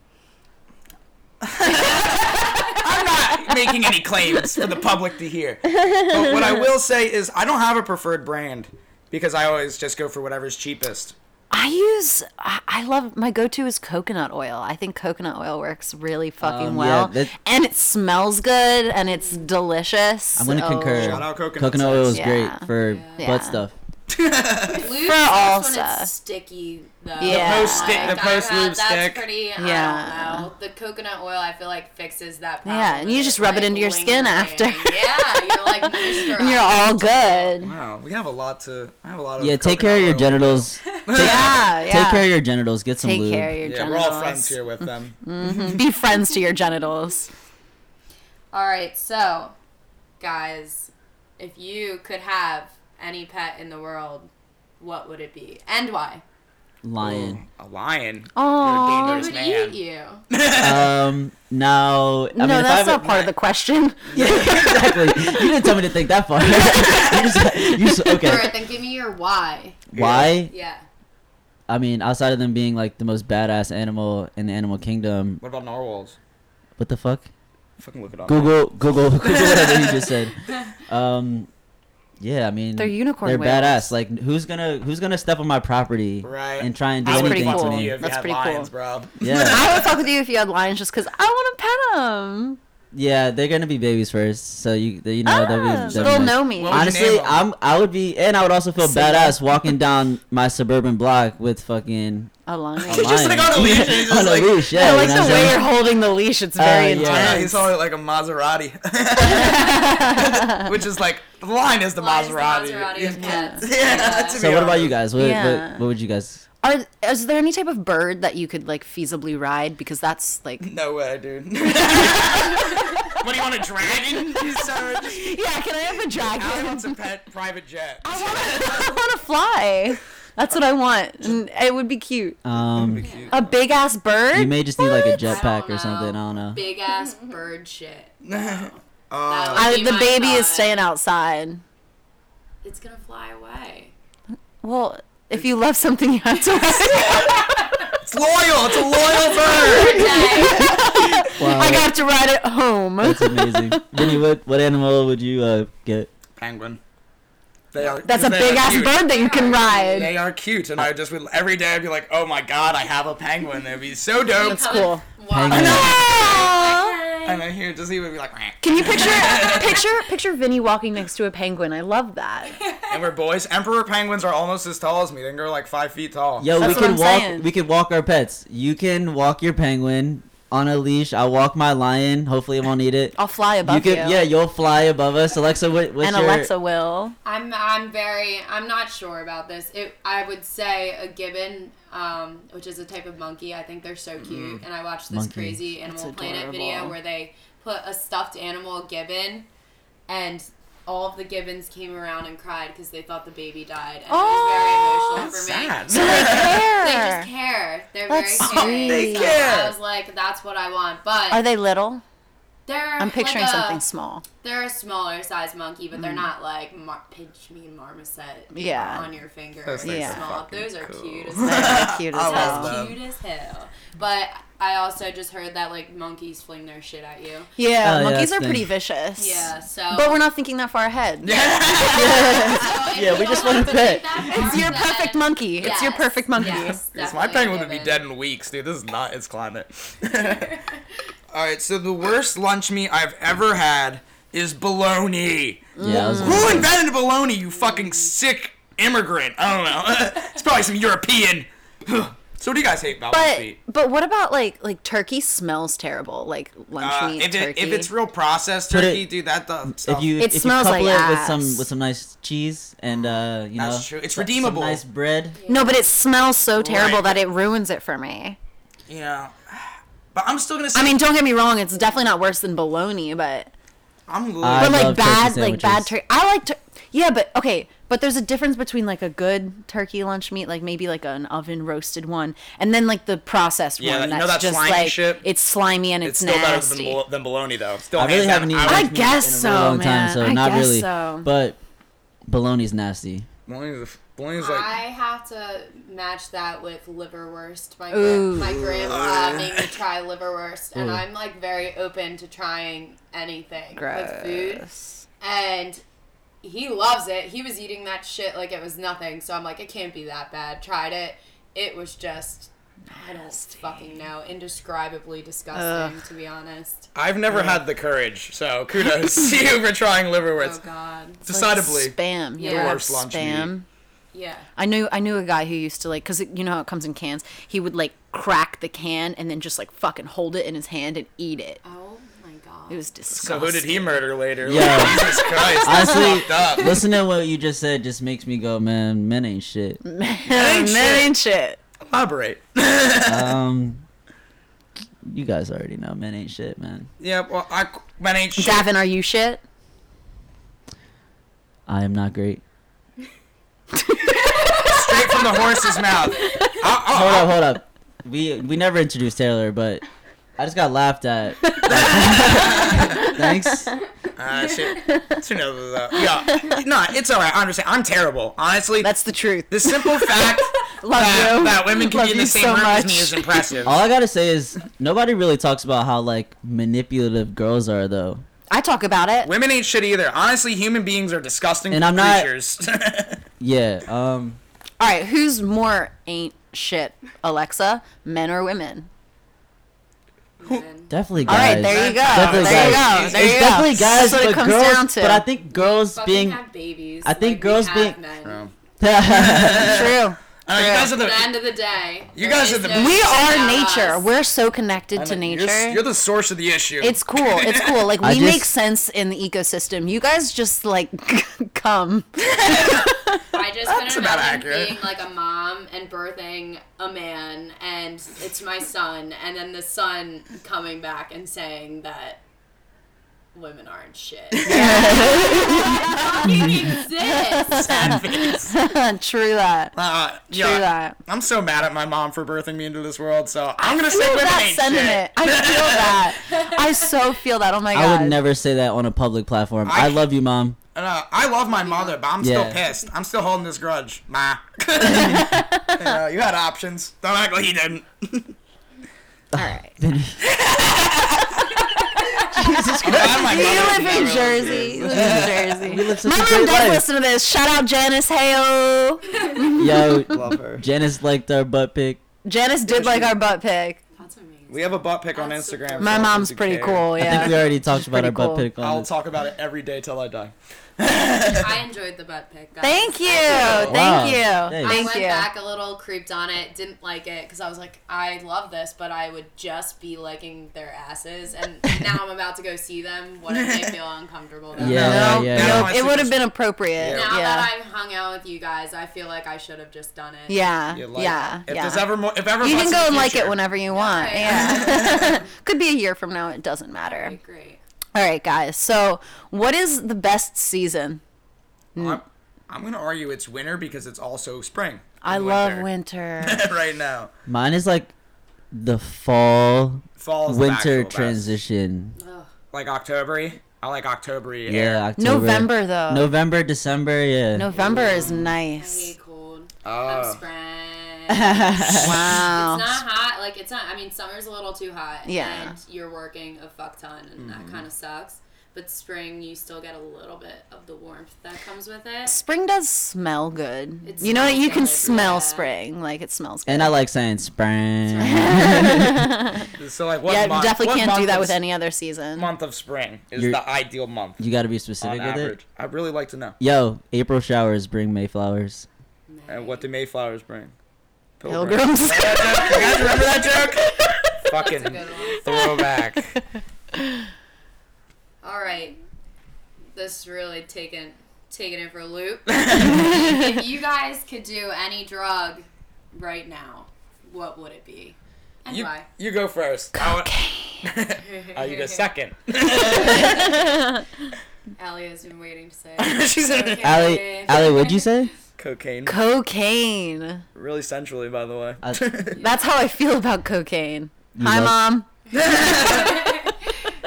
I'm not making any claims for the public to hear. But what I will say is I don't have a preferred brand. Because I always just go for whatever's cheapest. I use. I, I love my go-to is coconut oil. I think coconut oil works really fucking Um, yeah, well, that- and it smells good and it's delicious. I'm gonna so- concur. Shout out coconut Coconut oil is seeds. great for Yeah. butt stuff. Lube For stuff all when stuff. it's sticky though. Yeah. The post-stick- the post-lube That's stick. pretty. I Yeah. don't know. The coconut oil I feel like fixes that. Problem Yeah, and you with just rub it into your skin after. yeah, you're like. And you're all good. Wow, we have a lot to. I have a lot of. Yeah, take care of your oil. genitals. Yeah, yeah. Take care of your genitals. Get some Take lube. care of your Yeah, genitals. we're all friends here with them. Mm-hmm. Be friends to your genitals. All right, so guys, if you could have any pet in the world, what would it be and why? Lion. A lion. Oh, You're a Who dangerous would man. eat you? um, now I no, mean, that's not a- part of the question. Yeah, exactly. You didn't tell me to think that far. you just, you just, okay. right, then give me your why. Why? Yeah. I mean, outside of them being like the most badass animal in the animal kingdom, What about narwhals? what the fuck? Fucking look it up. Google, Google, Google whatever you just said. Um, yeah, I mean, They're unicorn They're whales. badass. Like, who's gonna who's gonna step on my property Right. and try and do I would pretty anything cool. to with me? you if That's pretty lions, cool. bro. Yeah, I would fuck with you if you had lions just because I want to pet them. Yeah, they're gonna be babies first, so you you know they'll be. Ah, they'll nice. know me. What would you Honestly. I'm I would be, and I would also feel Simba. badass walking down my suburban block with fucking A lion. a Just like on a leash, just on a like- leash. Yeah, I you like know the I'm way saying? you're holding the leash. It's very Uh, yeah. Yeah, intense. he's all like a Maserati, which is like the line is the Lions, the Maserati. Maserati of pets. Yeah, So what about you guys? What, Yeah. what, what would you guys? Are is there any type of bird that you could like feasibly ride? Because that's like No way, dude. what do you want a dragon? You son yeah. Can I have a Alan I want a pet private jet. I want to fly. That's what I want, and it would be cute. Um, A big ass bird. you may just need like a jetpack or something. I don't know. Big ass bird shit. Uh, I, the my baby is staying outside. It's gonna fly away. Well, if you love something, you have to. Ride. It's loyal. It's a loyal bird. Wow, I got to ride it home. that's amazing. Vinnie, what what animal would you uh, get? Penguin. They are. That's a big ass cute. bird that you can ride. They are cute, and I just would every day I'd be like, "Oh my god, I have a penguin! That'd be so dope." That's cool. Penguin. And then here, just he would be like, "Meh." Can you picture picture picture Vinnie walking next to a penguin? I love that. and we're boys. Emperor penguins are almost as tall as me. They are like five feet tall. Yo, That's we can walk. saying. We can walk our pets. You can walk your penguin on a leash. I'll walk my lion. Hopefully, it won't eat it. I'll fly above you you. could, yeah, you'll fly above us. Alexa, what, what's and your? Alexa will. I'm I'm very I'm not sure about this. It I would say a gibbon, um, which is a type of monkey. I think they're so cute, and I watched this Monkey. crazy Animal Planet video where they put a stuffed animal gibbon, and all of the gibbons came around and cried because they thought the baby died, and Oh, it was very emotional Sad. for me. They Care. They just care. They're That's very caring. sweet. So They care. I was like, that's what I want. But Are they little? they're I'm picturing like a- something small. they're a smaller size monkey, but they're mm. not like mar- pinch me marmoset Yeah. on your finger. Those They're small. Those are cool. cute as hell. cute as hell. cute as hell. But I also just heard that like monkeys fling their shit at you. Yeah, Oh, monkeys that's are the pretty vicious. Yeah, so. But we're not thinking that far ahead. So Yeah, we just want to pet. think that It's your then perfect monkey. It's your perfect monkey. Yes, Yes, my definitely penguin would be gibbon. dead in weeks, dude. This is not its climate. All right, so the worst lunch meat I've ever had is bologna. Yeah, I was Who invented bologna? You fucking sick immigrant. I don't know. it's probably some European. so what do you guys hate about lunch But meat? but what about like like turkey smells terrible like lunch Uh, meat if, it, turkey. if it's real processed Put it- turkey, dude, that does stuff. if you It if smells you couple like it with some with some nice cheese and uh you That's know true. It's redeemable. some nice bread. no, but it smells so terrible Right. that it ruins it for me. you know, but I'm still gonna say. I mean, don't get me wrong; it's definitely not worse than bologna, but I'm. I but like love bad, like bad turkey. I like to. Yeah, but okay, but there's a difference between like a good turkey lunch meat, like maybe like an oven roasted one, and then like the processed Yeah, one you know that's that just slimy like shit? it's slimy and it's it's, still better nasty. than, bolo- than bologna, though. Still I really hands haven't eaten I lunch meat guess in a really so, long time, man. so I not guess really. so. But bologna's nasty. Bologna's, bologna's like. I have to match that with liverwurst. My Ooh. gra- my grandpa made me try liverwurst, and Ooh. I'm like very open to trying anything with food. Gross. And he loves it. He was eating that shit like it was nothing. So I'm like, it can't be that bad. Tried it. It was just, I don't fucking know, indescribably disgusting, to be honest. I've never had the courage, so kudos to you for trying liverwurst. Oh liverwurst. god. Decidedly. spam. Yeah. Yeah, worst lunch meat. spam. Yeah. I knew I knew a guy who used to like because you know how it comes in cans. He would like crack the can and then just like fucking hold it in his hand and eat it. Oh my god. It was So who did he murder later? Yeah. Jesus Christ. That's Honestly, fucked up. listening to what you just said just makes me go, man, men ain't shit. Man, ain't that ain't shit. Elaborate. Um, you guys already know, men ain't shit, man. yeah, well, I, man ain't shit. Davin, are you shit? I am not great. Straight from the horse's mouth. I'll, I'll, uh, uh, Hold up, uh. hold up. We we never introduced Taylor, but I just got laughed at. Thanks. Uh, shit. She knows what's. Yeah. No, it's alright. I understand. I'm terrible. Honestly, That's the truth. the simple fact Love that, you. that women can Love be in the same so room as me is impressive. All I gotta say is nobody really talks about how like manipulative girls are, though. I talk about it. Women ain't shit either. Honestly, human beings are disgusting And I'm not- creatures. Yeah. Um. All right, who's more ain't shit, Alexa? Men or women? Man. Definitely guys. right, there you go. Definitely there you guys. go. It's There It's you definitely go. guys, That's what but it comes girls. down to. But I think girls being. have babies. I think like, girls we have being- men. Bro. True. Uh, you guys are the the. end of the day, You guys are the- no We are nature. us. We're so connected to you're- nature. You're, the source of the issue. It's cool. It's cool. Like we just- make sense in the ecosystem. You guys just like come. I just That's couldn't about imagine accurate. being like a mom and birthing a man, and it's my son, and then the son coming back and saying that women aren't shit. fucking exist. True that. Uh, True yeah, that. I'm so mad at my mom for birthing me into this world, so I'm gonna I say feel women that ain't sentiment. shit. I feel that. I so feel that. Oh my god. I would never say that on a public platform. I, I- love you, mom. Uh, I love my mother, but I'm Yeah. still pissed. I'm still holding this grudge. Ma. you, know, you had options. Don't act like you didn't. All right. I'm glad my You mother live in. Jersey. You live in Jersey. We live such My mom great does life. listen to this. Shout out Janice. Hale. Yo, Love her. Janice liked our butt pic. Janice did like our butt pic. That's amazing. We have a butt pic on That's Instagram. super- for My all mom's those pretty care. cool. I Yeah. think we already talked about our pretty butt cool. pic on I'll this. talk about it every day till I die. I enjoyed the butt pic. guys. Thank you. Thank Wow. Thank you. Thanks. I went you. back a little creeped on it, didn't like it because I was like, I love this, but I would just be liking their asses, and now I'm about to go see them. What if they feel uncomfortable? about Yeah, that? No, yeah, no, yeah. it would have been appropriate. Yeah. Now Yeah. that I've hung out with you guys, I feel like I should have just done it. Yeah. You like Yeah. If yeah. ever more, if ever you can go the and like it whenever you want. Yeah. Yeah. Could be a year from now. It doesn't matter. Great. All right, guys. So, what is the best season? Oh, I'm, I'm gonna argue it's winter because it's also spring. I and love winter. right now. Mine is like the fall Fall's the winter actual transition. Ugh. Like October I like October Yeah. October. November though. November, December, yeah. November is I nice. hate cold. Oh. I'm spring. Wow. It's not hot. Like it's not. I mean, summer's a little too hot. Yeah. And you're working a fuck ton, and that mm-hmm. kind of sucks. But spring, you still get a little bit of the warmth that comes with it. Spring does smell good. It you know that smells you can good, smell yeah. spring. Like it smells good. And I like saying spring. So like what yeah, month? you definitely what can't do month that with any other season. month of spring is You're- the ideal month you got to be on specific with average. it. I'd really like to know. Yo, April showers bring Mayflowers. And what do Mayflowers bring? Pilgrims. you guys remember that joke? Fucking throwback. All right, this really taking taking it for a loop. if you guys could do any drug right now, what would it be? And You, why? you go first. Oh, you go second. Allie has been waiting to say. it. she said Okay. Allie, Allie, what'd you say? Cocaine. cocaine. really sensually, by the way. I- That's how I feel about cocaine. You Hi, love- mom.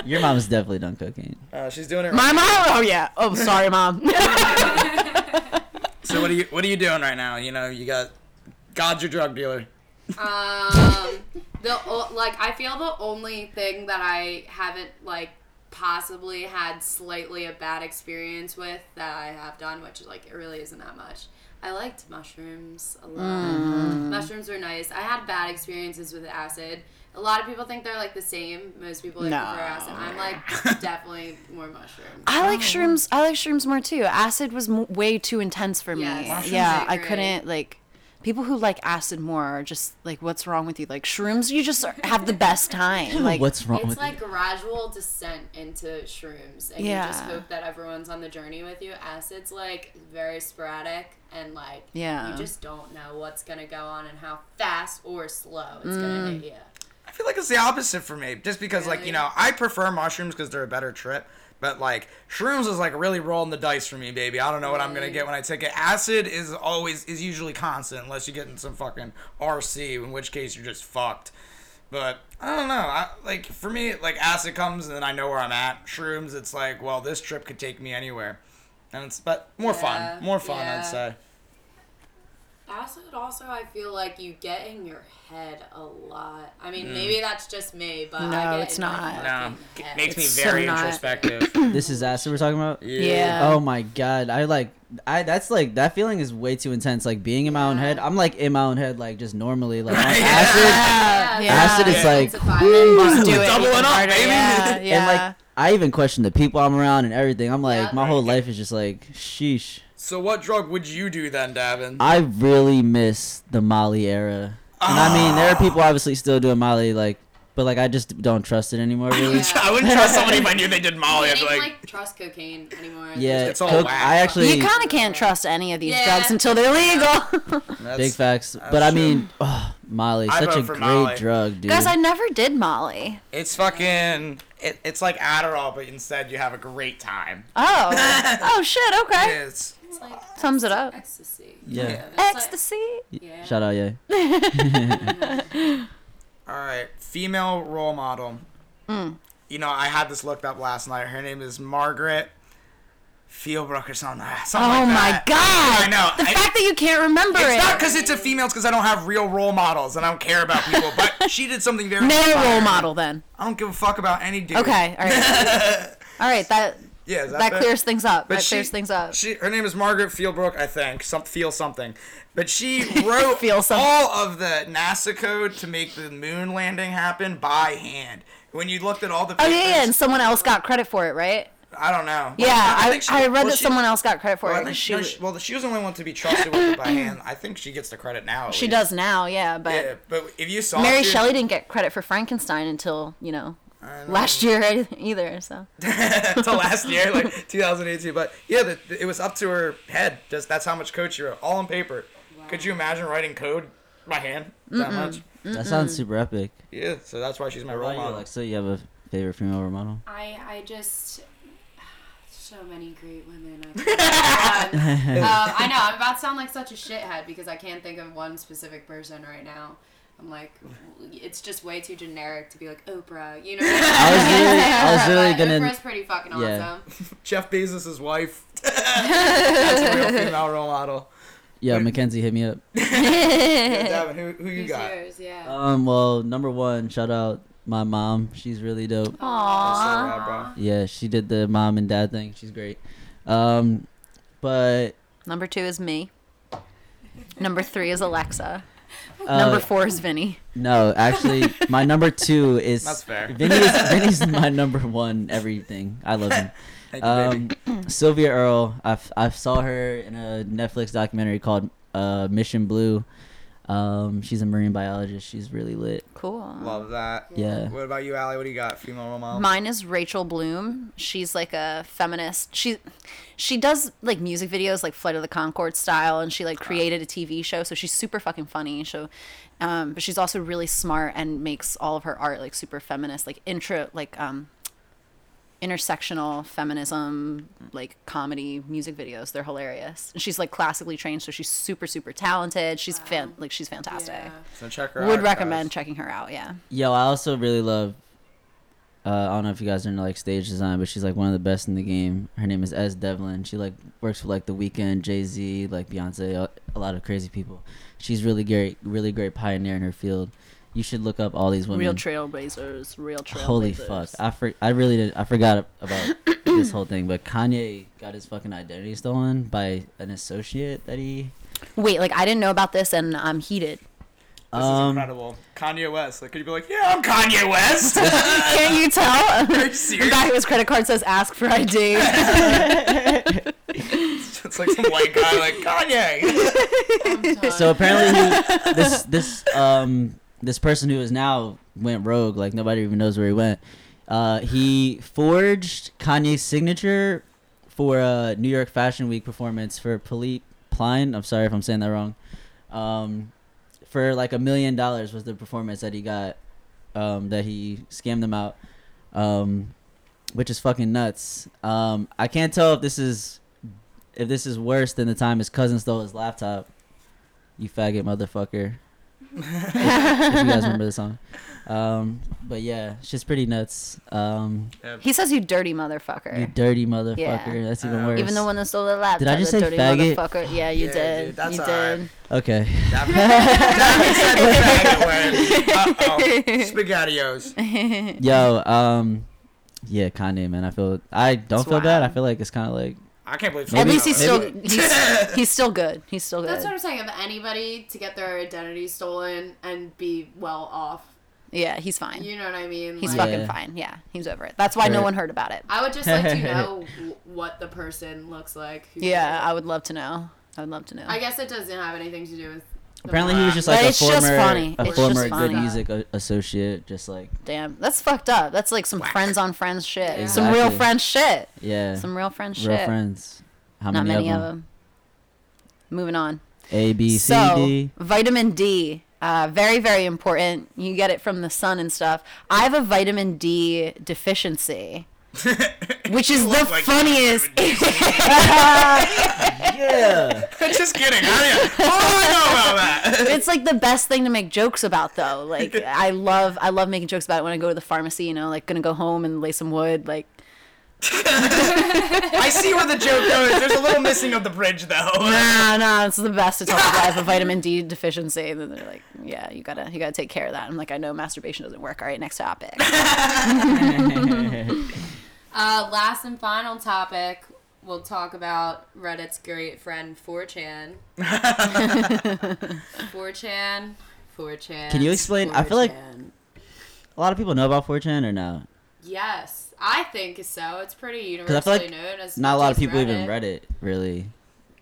Your mom's definitely done cocaine. Uh, she's doing it. My Right. mom. Oh yeah. Oh, sorry, mom. So what are you what are you doing right now? You know, you got God's your drug dealer. Um, the like I feel the only thing that I haven't like possibly had slightly a bad experience with that I have done, which like it really isn't that much. I liked mushrooms a lot. Mm-hmm. Mushrooms were nice. I had bad experiences with acid. A lot of people think they're like the same. Most people like No. prefer acid. I'm like definitely more mushrooms. I like oh. shrooms. I like shrooms more too. Acid was m- way too intense for me. Yes, yeah, are I couldn't like. People who like acid more are just like, what's wrong with you? Like shrooms, you just are- have the best time. Like, What's wrong It's with like gradual descent into shrooms, and you just hope that everyone's on the journey with you. Acid's like very sporadic, and like Yeah. you just don't know what's gonna go on and how fast or slow it's gonna Mm. hit you. I feel like it's the opposite for me, just because like you know I prefer mushrooms because they're a better trip. But like shrooms is like really rolling the dice for me, baby. I don't know what I'm gonna get when I take it. Acid is always is usually constant unless you get in some fucking RC, in which case you're just fucked. But I don't know. I, like for me, like acid comes and then I know where I'm at. Shrooms, it's like, well, this trip could take me anywhere, and it's but more Yeah, fun, more fun, yeah. I'd say. Acid also, I feel like you get in your head a lot. I Mm. mean, maybe that's just me, but No, I get it's in my not. No, it makes me It's so very not. introspective. this is acid we're talking about. Yeah. Oh my god, I like I that's like that feeling is way too intense. Like being in my own head, I'm like in my own head, like just normally like acid. yeah, Yeah, Acid is like, Intensify. it Double it up, baby. Yeah, yeah. And like I even question the people I'm around and everything. I'm like Yeah. my whole life is just like sheesh. So what drug would you do then, Davin? I really miss the Molly era. And I mean, there are ah. people obviously still doing Molly, like, but like I just don't trust it anymore. Really. Yeah. I wouldn't trust somebody if I knew they did Molly. I I'd be don't like, like trust cocaine anymore. Yeah, It's all coke- whack. I actually you kind of can't trust any of these Yeah. drugs until they're legal. that's, big facts. that's But I mean, oh, Molly, I such a great Molly. drug, dude. Guys, I never did Molly. It's fucking. It, it's like Adderall, but instead you have a great time. Oh, oh shit. Okay, It's It's like sums it up. ecstasy. Yeah. It's like- Ecstasy. yeah. Shout out, yeah. all right. Female role model. Hmm. You know, I had this looked up last night. Her name is Margaret Fieldbrook or something. something Oh like my god! I know. The I- fact that you can't remember It's it. It's not because it's a female. It's because I don't have real role models and I don't care about people. But she did something very. Male role model then. I don't give a fuck about any dude. Okay, all right. all right, that Yeah, that, that clears things up. But that she- clears things up. She, her name is Margaret Fieldbrook, I think. Some feel something, but she wrote Feel something. all of the NASA code to make the moon landing happen by hand. When you looked at all the Oh papers, yeah, yeah, and someone else got credit for it, right? I don't know. Yeah, Well, I, think she- I read well, that she- someone else got credit for Well, it. I think she no, she, well, she was the only one to be trusted with it by hand. I think she gets the credit now. she least. does now, yeah, but Yeah, but if you saw Mary Shelley didn't get credit for Frankenstein until you know. Last year either. So until last year, like 2018. But yeah, the, the- it was up to her head. Just that's how much code she wrote, all on paper. Could you imagine writing code by hand that much? That sounds super epic. Yeah, so that's why she's my role about you, model. Alexa? You have a favorite female role model? I I just so many great women. I, um, I know I'm about to sound like such a shithead because I can't think of one specific person right now. I'm like, it's just way too generic to be like Oprah. You know. What I was really, I was really gonna. Oprah's pretty fucking Yeah. awesome. Jeff Bezos' wife. that's a real female role model. Yeah, Mackenzie, hit me up. Yeah, Davin, who, who you Who's got? yours? Yeah. Um, well, number one, shout out my mom. She's really dope. That's so Aww. rad, bro. Yeah, she did the mom and dad thing. She's great. Um, but number two is me. Number three is Alexa. Uh, Number four is Vinnie. no, actually, my number two is That's fair. Vinnie is Vinnie's my number one. Everything. I love him. Thank you, baby. Um, Sylvia Earle. I I saw her in a Netflix documentary called uh, Mission Blue. Um, she's a marine biologist. She's really lit. Cool. Love that. Yeah. What about you, Allie? What do you got? Female role model? Mine is Rachel Bloom. She's like a feminist. She she does like music videos like Flight of the Concord style and she like created a TV show so she's super fucking funny. So um but she's also really smart and makes all of her art like super feminist like intro like um intersectional feminism like comedy music videos. They're hilarious. And she's like classically trained so she's super super talented. She's fan like she's fantastic. Yeah. So check her out. Would guys. recommend checking her out, yeah. Yo, I also really love. Uh, I don't know if you guys are into like stage design, but she's like one of the best in the game. Her name is Es Devlin. She like works with like The Weeknd, Jay Z, like Beyonce, a, a lot of crazy people. She's really great, really great pioneer in her field, You should look up all these women. Real trailblazers. Real trailblazers. Holy fuck! I for, I really did. I forgot about this whole thing, but Kanye got his fucking identity stolen by an associate that he. Wait, like I didn't know about this, and I'm heated. This is Um, incredible. Kanye West. Like, could you be like, yeah, I'm Kanye West? Can't you tell? the serious? guy whose credit card says "Ask for ID." it's like some white guy, like Kanye. So apparently, he, this this um this person who is now went rogue. Like nobody even knows where he went. Uh, he forged Kanye's signature for a New York Fashion Week performance for Philipp Plein. I'm sorry if I'm saying that wrong. Um, for like a million dollars was the performance that he got. Um, that he scammed them out. Um, which is fucking nuts. Um, I can't tell if this is if this is worse than the time his cousin stole his laptop. You faggot motherfucker. If, if you guys remember the song. Um, but yeah, she's pretty nuts. Um, he says, "You dirty motherfucker." you dirty motherfucker. Yeah. That's even Uh, worse. Even the one that stole the laptop. Did I just say dirty faggot? Motherfucker. Yeah, you Yeah, did. dude, that's you alright. did. Okay. Uh-oh. Spaghettios. Yo, um, yeah, Kanye, man. I feel I don't It's feel bad. I feel like it's kind of like I can't believe. At least he's still he's, he's still good. He's still good. That's what I'm saying. If anybody to get their identity stolen and be well off, yeah, he's fine. you know what I mean? He's Like, fucking Yeah. fine. Yeah, he's over it. That's why no one heard about it. I would just like to know what the person looks like. who Yeah. I would love to know. I would love to know. I guess it doesn't have anything to do with. The apparently he was just But like a it's just former funny. a It's former just good funny. music a- associate. Just like Damn, that's fucked up. That's like some friends on friends shit. Some Exactly. real friends shit. yeah, Some real friends real shit. friends. How Not many, many of of them? them. Moving on. A B C so, D. vitamin D, uh, very, very important. You get it from the sun and stuff. I have a vitamin D deficiency, which is the like funniest. Yeah. Just kidding. I, oh, I know about that. it's like the best thing to make jokes about, though. Like, I love, I love making jokes about it when I go to the pharmacy. You know, like gonna go home and lay some wood. Like, I see where the joke goes. There's a little missing of the bridge, though. nah, nah, it's the best to tell people I have a vitamin D deficiency. And then they're like, yeah, you gotta, you gotta take care of that. I'm like, I know masturbation doesn't work. All right, next topic. Uh, last and final topic, we'll talk about Reddit's great friend 4chan. 4chan. 4chan. Can you explain- I feel like- A lot of people know about 4chan or no? Yes, I think so. It's pretty Because I feel universally like known as not a lot of just people even Reddit. read it. Really.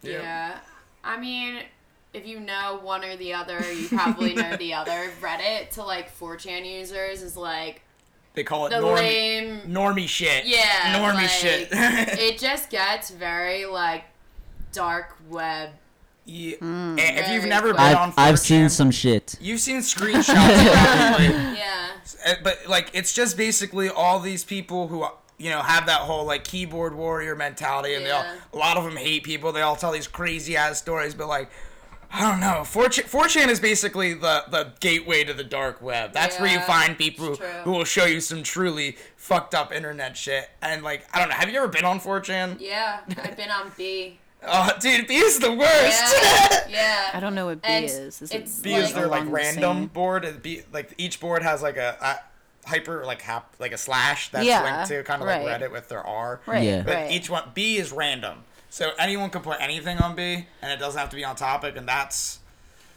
Yeah. I mean, if you know one or the other, you probably know the other. Reddit to like 4chan users is like They call it the norm, lame. normie shit. Yeah. Normie like, shit. it just gets very like dark web. Yeah. And if you've never been quick. on I've, I've seen some shit. You've seen screenshots, probably. Yeah. Uh, but like it's just basically all these people who you know have that whole like keyboard warrior mentality, and Yeah. they all a lot of them hate people. They all tell these crazy ass stories, but like. I don't know. 4chan, 4chan is basically the, the gateway to the dark web. That's where you find people it's true. who will show you some truly fucked up internet shit. And like, I don't know. Have you ever been on 4chan? Yeah. I've been on B. Oh, dude, B is the worst. Yeah. yeah. I don't know what B And is. Is it's it B is their like along the random board. It'd like each board has like a, a hyper like hap like a slash that's Yeah, linked to kind of like right. Reddit with their R. Right, Yeah. But right. each one B is random, so anyone can put anything on B, and it doesn't have to be on topic, and that's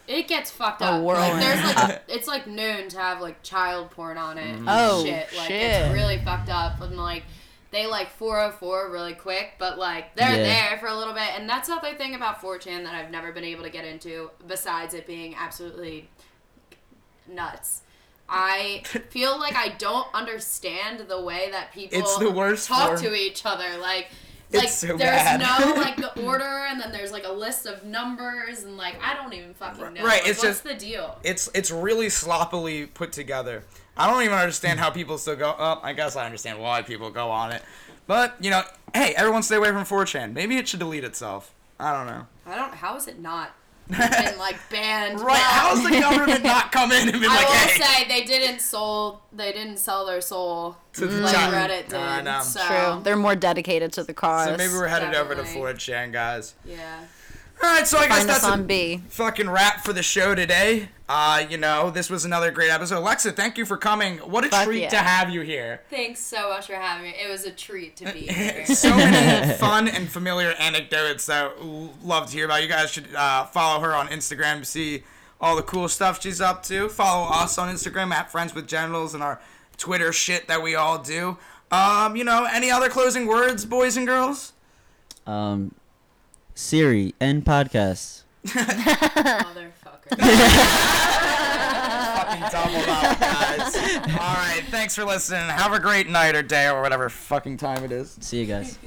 It gets fucked up. Like, there's like it's like known to have like child porn on it. and Oh, shit. Like shit. it's really fucked up and like they like 404 really quick, but like they're Yeah. there for a little bit. And that's the other thing about 4chan that I've never been able to get into, besides it being absolutely nuts. I feel like I don't understand the way that people It's the worst talk form. to each other. Like It's like so there's bad. no like the order and then there's like a list of numbers and like I don't even fucking know. Right, Like, it's what's just- the deal? it's it's really sloppily put together. I don't even understand how people still go. Oh, I guess I understand why people go on it, but you know, hey, everyone stay away from 4chan. Maybe it should delete itself. I don't know. I don't. How is it not been like banned? Right? Well, How's the government not come in and been I like, will hey? say they didn't sold. They didn't sell their soul To the like child. Reddit did. I know. So, True. They're more dedicated to the cause. So maybe we're headed over to Definitely. 4chan, guys. yeah. All right, so I guess that's a on B. fucking wrap for the show today. Uh, you know, this was another great episode. Alexa, thank you for coming. What a Fuck treat yeah. to have you here. Thanks so much for having me. It was a treat to be here. so many fun and familiar anecdotes that l- love to hear about. You guys should uh, follow her on Instagram to see all the cool stuff she's up to. Follow us on Instagram at Friends with Genitals and our Twitter shit that we all do. Um, you know, any other closing words, boys and girls? Um, Siri, end podcast. Motherfucker. Fucking doubled up, guys. all right, thanks for listening. Have a great night or day or whatever fucking time it is. See you guys.